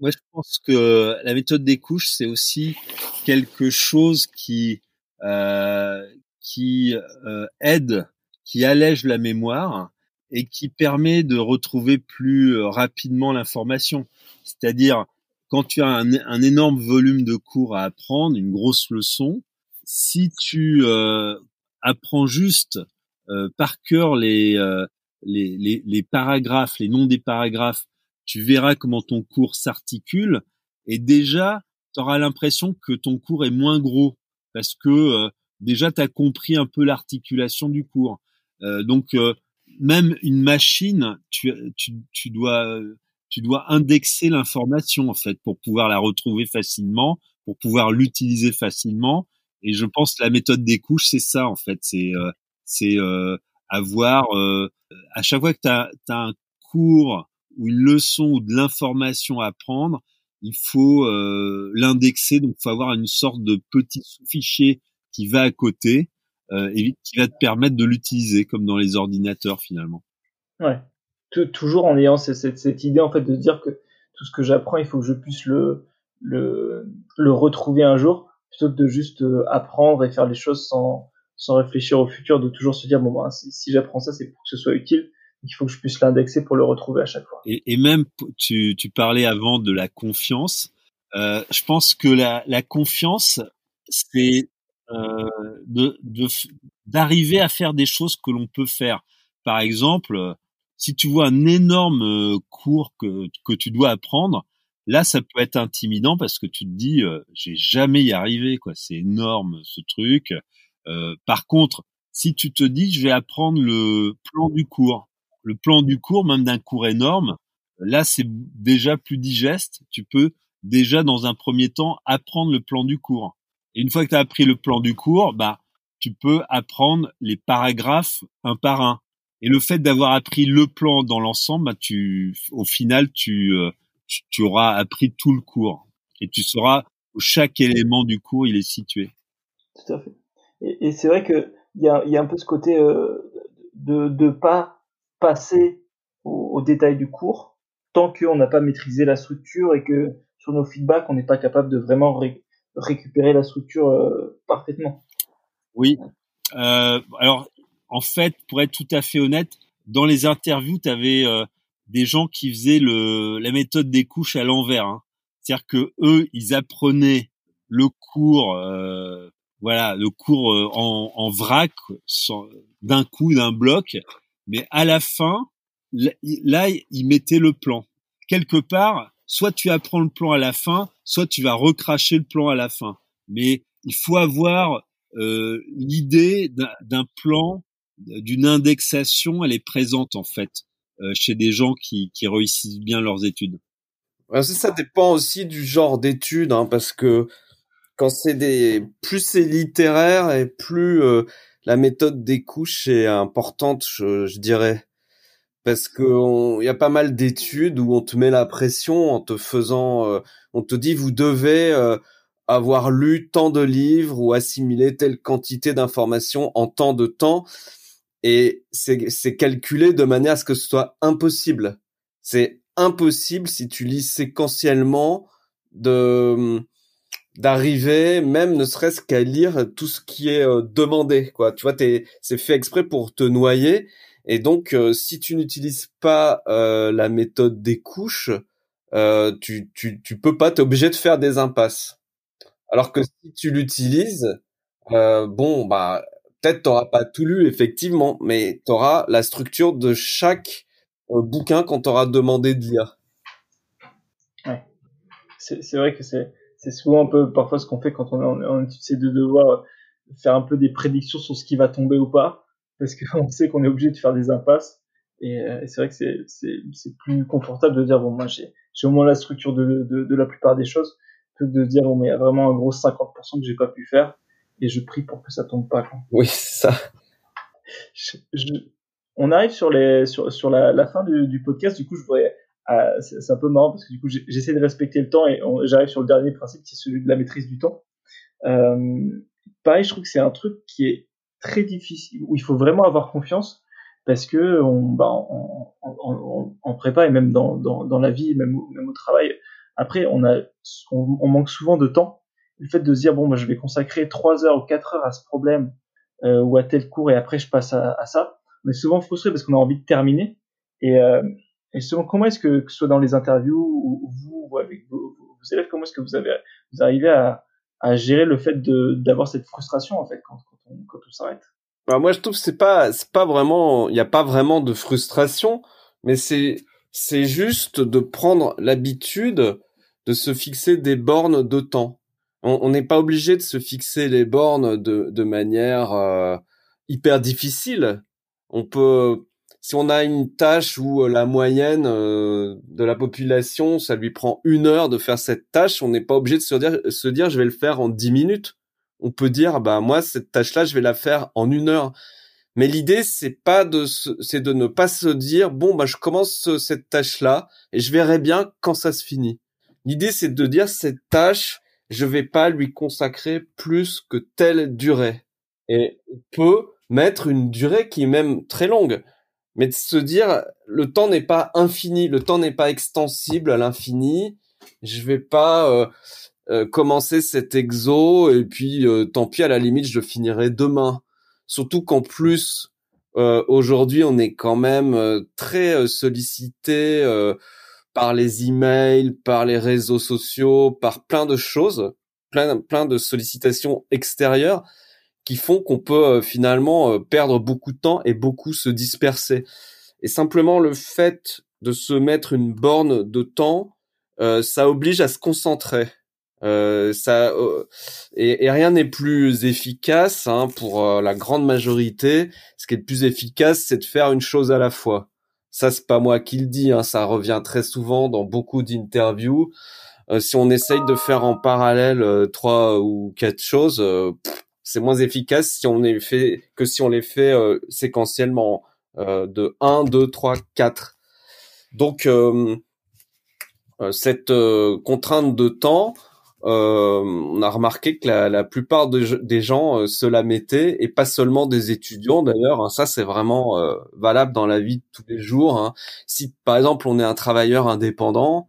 Moi, je pense que la méthode des couches, c'est aussi quelque chose qui euh, qui euh, aide, qui allège la mémoire et qui permet de retrouver plus rapidement l'information. C'est-à-dire, quand tu as un, énorme volume de cours à apprendre, une grosse leçon, si tu euh, apprends juste euh, par cœur euh, les, les, les, paragraphes, les noms des paragraphes, tu verras comment ton cours s'articule et déjà, tu auras l'impression que ton cours est moins gros parce que déjà, tu as compris un peu l'articulation du cours. donc, même une machine, tu, tu, tu dois tu dois indexer l'information en fait pour pouvoir la retrouver facilement, pour pouvoir l'utiliser facilement. Et je pense que la méthode des couches, c'est ça en fait, c'est euh, c'est euh, avoir euh, à chaque fois que tu as, un cours ou une leçon ou de l'information à prendre, il faut l'indexer, donc il faut avoir une sorte de petit sous-fichier qui va à côté et qui va te permettre de l'utiliser comme dans les ordinateurs finalement. Ouais, toujours en ayant cette, cette, idée en fait de dire que tout ce que j'apprends, il faut que je puisse le, le, le retrouver un jour, plutôt que de juste euh, apprendre et faire les choses sans, sans réfléchir au futur, de toujours se dire bon ben si, j'apprends ça, c'est pour que ce soit utile. Il faut que je puisse l'indexer pour le retrouver à chaque fois. Et, même, tu, tu parlais avant de la confiance. Euh, je pense que la, la confiance, c'est euh, de d'arriver à faire des choses que l'on peut faire. Par exemple, si tu vois un énorme euh, cours que, que tu dois apprendre, là, ça peut être intimidant parce que tu te dis, euh, j'ai jamais y arrivé, quoi. C'est énorme ce truc. Euh, par contre, si tu te dis, je vais apprendre le plan du cours, le plan du cours, même d'un cours énorme, là, c'est déjà plus digeste. Tu peux déjà, dans un premier temps, apprendre le plan du cours. Et une fois que tu as appris le plan du cours, bah, tu peux apprendre les paragraphes un par un. Et le fait d'avoir appris le plan dans l'ensemble, bah, tu, au final, tu, euh, tu, auras appris tout le cours et tu sauras où chaque élément du cours il est situé. Tout à fait. Et, et c'est vrai que il y a, y a, un peu ce côté euh, de ne pas passer au, au, détail du cours tant qu'on n'a pas maîtrisé la structure et que sur nos feedbacks on n'est pas capable de vraiment récupérer la structure euh, parfaitement. Oui. Euh, alors en fait, pour être tout à fait honnête, dans les interviews, tu avais euh, des gens qui faisaient le, la méthode des couches à l'envers. Hein. C'est-à-dire que eux, ils apprenaient le cours, euh, voilà, le cours euh, en, en vrac, d'un coup, d'un bloc, mais à la fin, là, ils mettaient le plan. Quelque part, soit tu apprends le plan à la fin, soit tu vas recracher le plan à la fin. Mais il faut avoir euh, l'idée d'un plan d'une indexation, elle est présente en fait euh, chez des gens qui, qui réussissent bien leurs études. ça dépend aussi du genre d'études, hein, parce que quand c'est des plus c'est littéraire et plus euh, la méthode des couches est importante, je, je dirais, parce que il y a pas mal d'études où on te met la pression en te faisant, euh, on te dit vous devez avoir lu tant de livres ou assimiler telle quantité d'informations en tant de temps et c'est calculé de manière à ce que ce soit impossible. C'est impossible si tu lis séquentiellement de d'arriver même ne serait-ce qu'à lire tout ce qui est euh, demandé quoi. Tu vois c'est fait exprès pour te noyer. Et donc euh, si tu n'utilises pas euh, la méthode des couches tu tu tu peux pas t'es obligé de faire des impasses. Alors que si tu l'utilises bon bah peut-être t'auras pas tout lu effectivement, mais tu auras la structure de chaque euh, bouquin qu'on t'aura demandé de lire. Ouais. C'est vrai que c'est souvent un peu parfois ce qu'on fait quand on est en, étude, de faire un peu des prédictions sur ce qui va tomber ou pas, parce qu'on sait qu'on est obligé de faire des impasses. Et, euh, c'est vrai que c'est plus confortable de dire bon moi j'ai au moins la structure de, de, de, la plupart des choses que de dire bon mais il y a vraiment un gros 50% que j'ai pas pu faire et je prie pour que ça tombe pas. Quoi. Oui, ça. on arrive sur les sur, sur la, la fin du, du, podcast. Du coup, je voudrais euh, c'est un peu marrant parce que du coup, j'essaie de respecter le temps et j'arrive sur le dernier principe qui est celui de la maîtrise du temps. Euh, pareil, je trouve que c'est un truc qui est très difficile où il faut vraiment avoir confiance parce que on, bah, en, en, en, prépa et même dans, dans, dans la vie, même au, même au travail, après on a on, on manque souvent de temps le fait de se dire bon bah, je vais consacrer 3 heures ou 4 heures à ce problème euh, ou à tel cours et après je passe à, ça. On est souvent frustré parce qu'on a envie de terminer. Et, euh, et comment est-ce que, que ce soit dans les interviews ou, vous ou avec vos, élèves comment est-ce que vous avez vous arrivez à, à gérer le fait d'avoir cette frustration en fait quand, quand on s'arrête? Bah moi je trouve que c'est pas c'est pas vraiment il n'y a pas vraiment de frustration mais c'est c'est juste de prendre l'habitude de se fixer des bornes de temps on n'est pas obligé de se fixer les bornes de, de manière euh, hyper difficile. On peut, si on a une tâche où euh, la moyenne euh, de la population, ça lui prend une heure de faire cette tâche, on n'est pas obligé de se dire, se dire, je vais le faire en dix minutes. On peut dire, bah moi cette tâche-là, je vais la faire en une heure. Mais l'idée, c'est pas de, c'est de ne pas se dire, bon bah je commence cette tâche-là et je verrai bien quand ça se finit. L'idée, c'est de dire cette tâche, je vais pas lui consacrer plus que telle durée. Et on peut mettre une durée qui est même très longue. Mais de se dire, le temps n'est pas infini, le temps n'est pas extensible à l'infini. Je vais pas euh, euh, commencer cet exo et puis euh, tant pis à la limite je finirai demain. Surtout qu'en plus aujourd'hui on est quand même très sollicité par les emails, par les réseaux sociaux, par plein de choses, plein plein de sollicitations extérieures qui font qu'on peut euh, finalement euh, perdre beaucoup de temps et beaucoup se disperser. Et simplement le fait de se mettre une borne de temps, euh, ça oblige à se concentrer. Euh, ça et, et, rien n'est plus efficace hein, pour la grande majorité. Ce qui est le plus efficace, c'est de faire une chose à la fois. Ça, c'est pas moi qui le dis. Hein, ça revient très souvent dans beaucoup d'interviews. si on essaye de faire en parallèle trois ou quatre choses, c'est moins efficace si on fait que si on les fait euh, séquentiellement euh, de 1, 2, 3, 4. Donc euh, cette contrainte de temps, on a remarqué que la, plupart des gens se la mettaient et pas seulement des étudiants d'ailleurs. Hein. ça c'est vraiment valable dans la vie de tous les jours. Hein. Si par exemple on est un travailleur indépendant,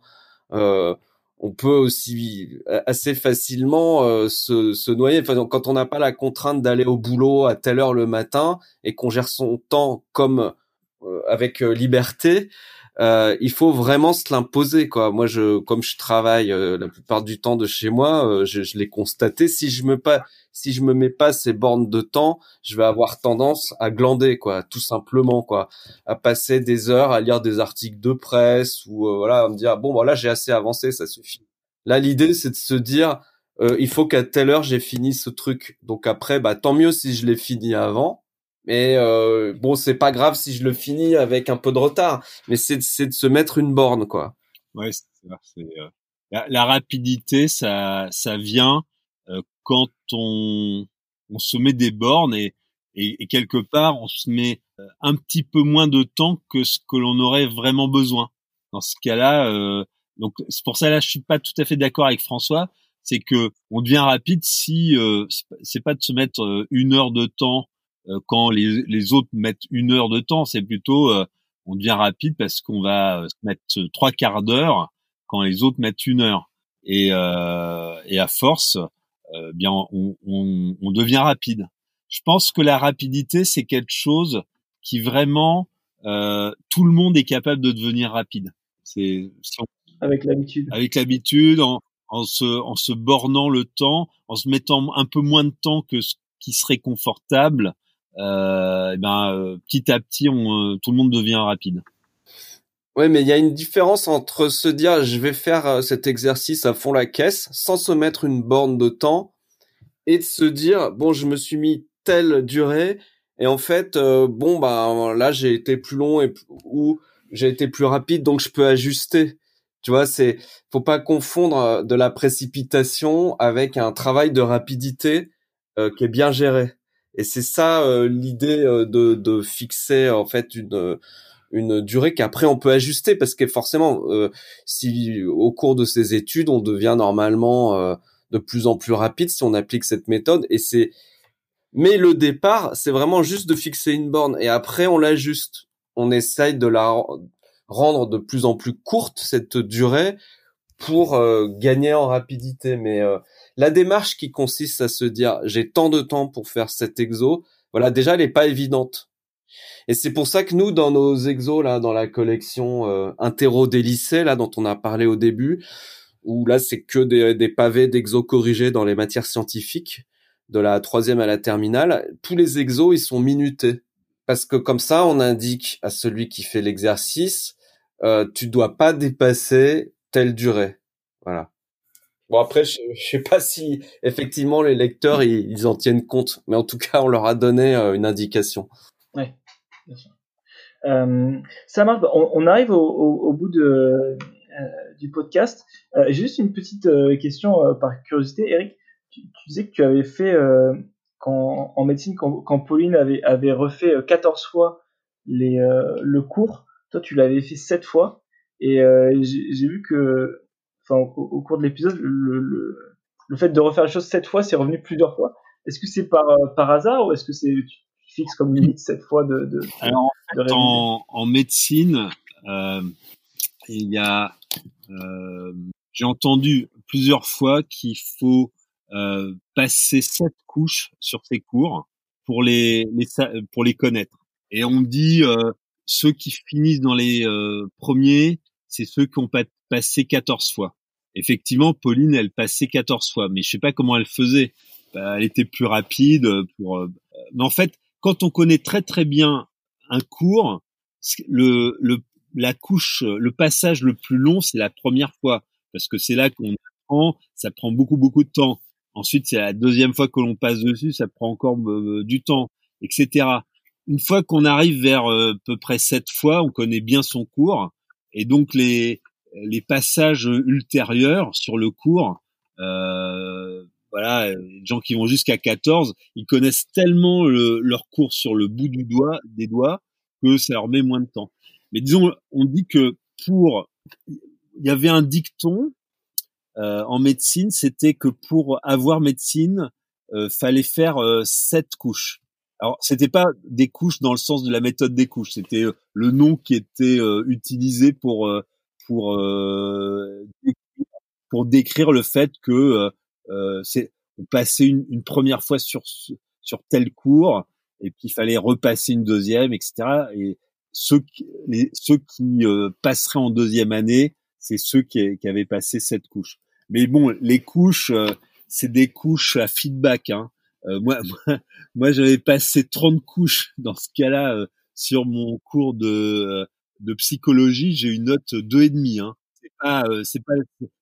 on peut aussi assez facilement euh, se, se, noyer. Enfin, quand on n'a pas la contrainte d'aller au boulot à telle heure le matin et qu'on gère son temps comme euh, avec euh, liberté, euh, il faut vraiment se l'imposer quoi. Moi je comme je travaille euh, la plupart du temps de chez moi, euh, je, je l'ai constaté si je me pas si je me mets pas ces bornes de temps, je vais avoir tendance à glander quoi, tout simplement quoi, à passer des heures à lire des articles de presse ou voilà, à me dire bon voilà, j'ai assez avancé, ça suffit. Là l'idée c'est de se dire il faut qu'à telle heure j'ai fini ce truc. Donc après bah tant mieux si je l'ai fini avant mais euh, bon, c'est pas grave si je le finis avec un peu de retard. Mais c'est de se mettre une borne, quoi. Ouais, c'est euh, la, rapidité, ça, ça vient euh, quand on, on se met des bornes et, et, et, quelque part, on se met euh, un petit peu moins de temps que ce que l'on aurait vraiment besoin. Dans ce cas-là, euh, donc c'est pour ça là, je suis pas tout à fait d'accord avec François. C'est que on devient rapide si c'est pas de se mettre une heure de temps euh, quand les, les, autres mettent une heure de temps, c'est plutôt euh, on devient rapide parce qu'on va euh, mettre trois quarts d'heure quand les autres mettent une heure. Et, euh, et à force, euh, bien on, on, on, devient rapide. Je pense que la rapidité c'est quelque chose qui vraiment euh, tout le monde est capable de devenir rapide. C'est avec l'habitude. Avec l'habitude, en, en, se en se bornant le temps, en se mettant un peu moins de temps que ce qui serait confortable, euh, eh ben euh, petit à petit, on, euh, tout le monde devient rapide. Ouais, mais il y a une différence entre se dire je vais faire cet exercice à fond la caisse sans se mettre une borne de temps et de se dire bon je me suis mis telle durée et en fait bon bah là j'ai été plus long et ou j'ai été plus rapide donc je peux ajuster. Tu vois, c'est faut pas confondre de la précipitation avec un travail de rapidité qui est bien géré. Et c'est ça euh, l'idée euh, de, de, fixer en fait une une durée qu'après on peut ajuster. Parce que forcément euh, si au cours de ces études on devient normalement de plus en plus rapide si on applique cette méthode. Et c'est mais le départ c'est vraiment juste de fixer une borne. Et après on l'ajuste. On essaye de la rendre de plus en plus courte cette durée pour gagner en rapidité. Mais la démarche qui consiste à se dire j'ai tant de temps pour faire cet exo, voilà, déjà elle est pas évidente. Et c'est pour ça que nous, dans nos exos là, dans la collection euh, Interro des lycées là dont on a parlé au début, où là c'est que des, pavés d'exos corrigés dans les matières scientifiques, de la troisième à la terminale, tous les exos ils sont minutés parce que comme ça on indique à celui qui fait l'exercice, euh, tu dois pas dépasser telle durée, voilà. Bon après, je, je sais pas si effectivement les lecteurs ils, en tiennent compte, mais en tout cas on leur a donné euh, une indication. Ouais, bien sûr. Euh, ça marche. On, arrive au, bout euh, du podcast. Juste une petite question par curiosité, Eric. Tu, disais que tu avais fait en médecine quand, Pauline avait, refait 14 fois le cours. Toi, tu l'avais fait 7 fois. Et j'ai vu que enfin, au, cours de l'épisode, le, le, le, fait de refaire les choses sept fois, c'est revenu plusieurs fois. Est-ce que c'est par, euh, par hasard ou est-ce que c'est tu fixes comme limite sept fois de, de, Alors, en, en, médecine, euh, il y a, euh, j'ai entendu plusieurs fois qu'il faut euh, passer sept couches sur ces cours pour les, les pour les connaître. Et on dit euh, ceux qui finissent dans les premiers c'est ceux qui ont passé 14 fois. Effectivement, Pauline, elle passait 14 fois, mais je sais pas comment elle faisait. Bah, elle était plus rapide pour. Euh, mais en fait, quand on connaît très très bien un cours, le, le la couche, le passage le plus long, c'est la première fois, parce que c'est là qu'on apprend. Ça prend beaucoup beaucoup de temps. Ensuite, c'est la deuxième fois que l'on passe dessus, ça prend encore euh, du temps, etc. Une fois qu'on arrive vers euh, à peu près sept fois, on connaît bien son cours, et donc les les passages ultérieurs sur le cours, euh, voilà, les gens qui vont jusqu'à 14, ils connaissent tellement leur cours sur le bout du doigt, des doigts, que ça leur met moins de temps. Mais disons, on dit que pour, il y avait un dicton euh, en médecine, c'était que pour avoir médecine, euh, fallait faire euh, sept couches. Alors, c'était pas des couches dans le sens de la méthode des couches, c'était euh, le nom qui était utilisé pour pour pour décrire le fait que c'est on passait une, une, première fois sur sur tel cours et puis il fallait repasser une deuxième, etc. Et ceux qui, les, ceux qui passeraient en deuxième année, c'est ceux qui, qui, avaient passé cette couche. Mais bon, les couches, euh, c'est des couches à feedback. Hein. Euh, moi, moi, j'avais passé 30 couches dans ce cas-là euh, sur mon cours de, de psychologie. J'ai une note deux et demi. Hein. C'est pas, c'est pas,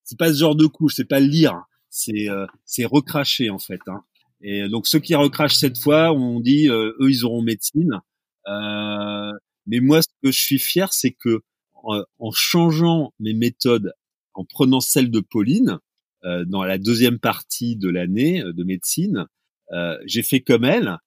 c'est pas ce genre de couche. C'est pas lire. C'est, c'est recracher en fait. Hein. Et donc ceux qui recrachent cette fois, on dit eux ils auront médecine. mais moi, ce que je suis fier, c'est que en changeant mes méthodes en prenant celle de Pauline euh, dans la deuxième partie de l'année euh, de médecine. Euh, j'ai fait comme elle.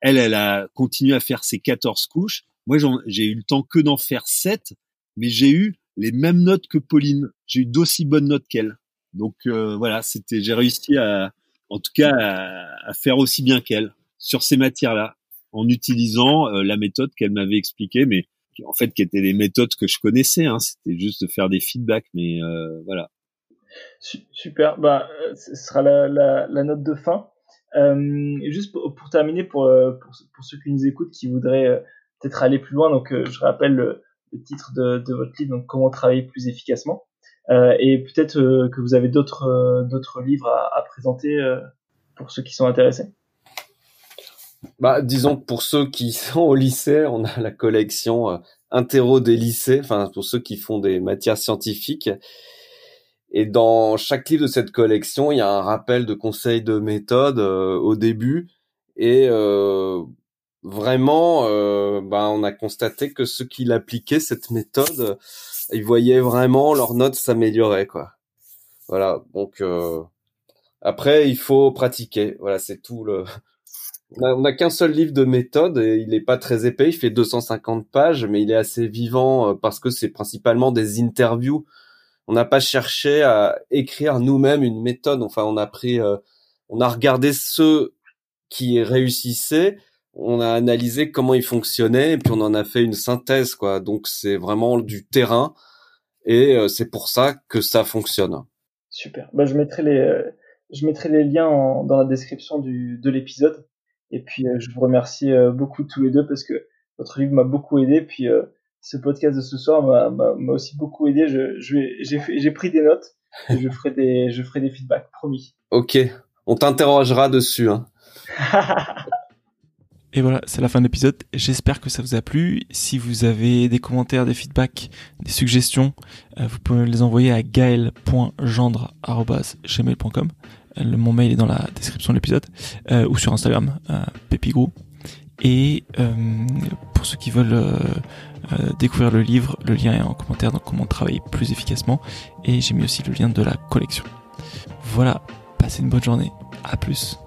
elle, elle a continué à faire ses 14 couches. Moi, j'ai eu le temps que d'en faire 7, mais j'ai eu les mêmes notes que Pauline. J'ai eu d'aussi bonnes notes qu'elle. Donc voilà, c'était, j'ai réussi à, en tout cas, à, faire aussi bien qu'elle sur ces matières-là, en utilisant la méthode qu'elle m'avait expliquée, mais en fait qui étaient les méthodes que je connaissais. Hein. C'était juste de faire des feedbacks, mais euh, voilà. Super. Bah, ce sera la, la, la note de fin. Euh, juste pour, pour, terminer, pour, euh, pour, pour, ceux qui nous écoutent, qui voudraient euh, peut-être aller plus loin, donc je rappelle le, le titre de, de, votre livre, donc comment travailler plus efficacement. et peut-être que vous avez d'autres d'autres livres à, à présenter pour ceux qui sont intéressés. Bah, disons que pour ceux qui sont au lycée, on a la collection euh, Interro des lycées, enfin pour ceux qui font des matières scientifiques. Et dans chaque livre de cette collection, il y a un rappel de conseils de méthode euh, au début. Et euh, vraiment, euh, bah, on a constaté que ceux qui l'appliquaient cette méthode, ils voyaient vraiment leurs notes s'améliorer, quoi. Voilà. Donc après, il faut pratiquer. Voilà, c'est tout le on n'a qu'un seul livre de méthode et il n'est pas très épais, il fait 250 pages, mais il est assez vivant euh, parce que c'est principalement des interviews. On n'a pas cherché à écrire nous-mêmes une méthode. Enfin, on a pris, euh, on a regardé ceux qui réussissaient, on a analysé comment ils fonctionnaient et puis on en a fait une synthèse, quoi. Donc c'est vraiment du terrain et euh, c'est pour ça que ça fonctionne. Super. Bah, je mettrai les, je mettrai les liens dans la description du, de l'épisode. Et puis, euh, je vous remercie euh, beaucoup tous les deux parce que votre livre m'a beaucoup aidé. Puis, euh, ce podcast de ce soir m'a aussi beaucoup aidé. Je, j'ai pris des notes et je ferai des, je ferai des feedbacks, promis. Ok, on t'interrogera dessus. Hein. Et voilà, c'est la fin de l'épisode. J'espère que ça vous a plu. Si vous avez des commentaires, des feedbacks, des suggestions, vous pouvez les envoyer à gaël.gendre.gmail.com. Le, mon mail est dans la description de l'épisode euh, ou sur Instagram, euh. Et euh, pour ceux qui veulent euh, euh, découvrir le livre, le lien est en commentaire, donc comment travailler plus efficacement. Et j'ai mis aussi le lien de la collection. Voilà, passez une bonne journée. À plus.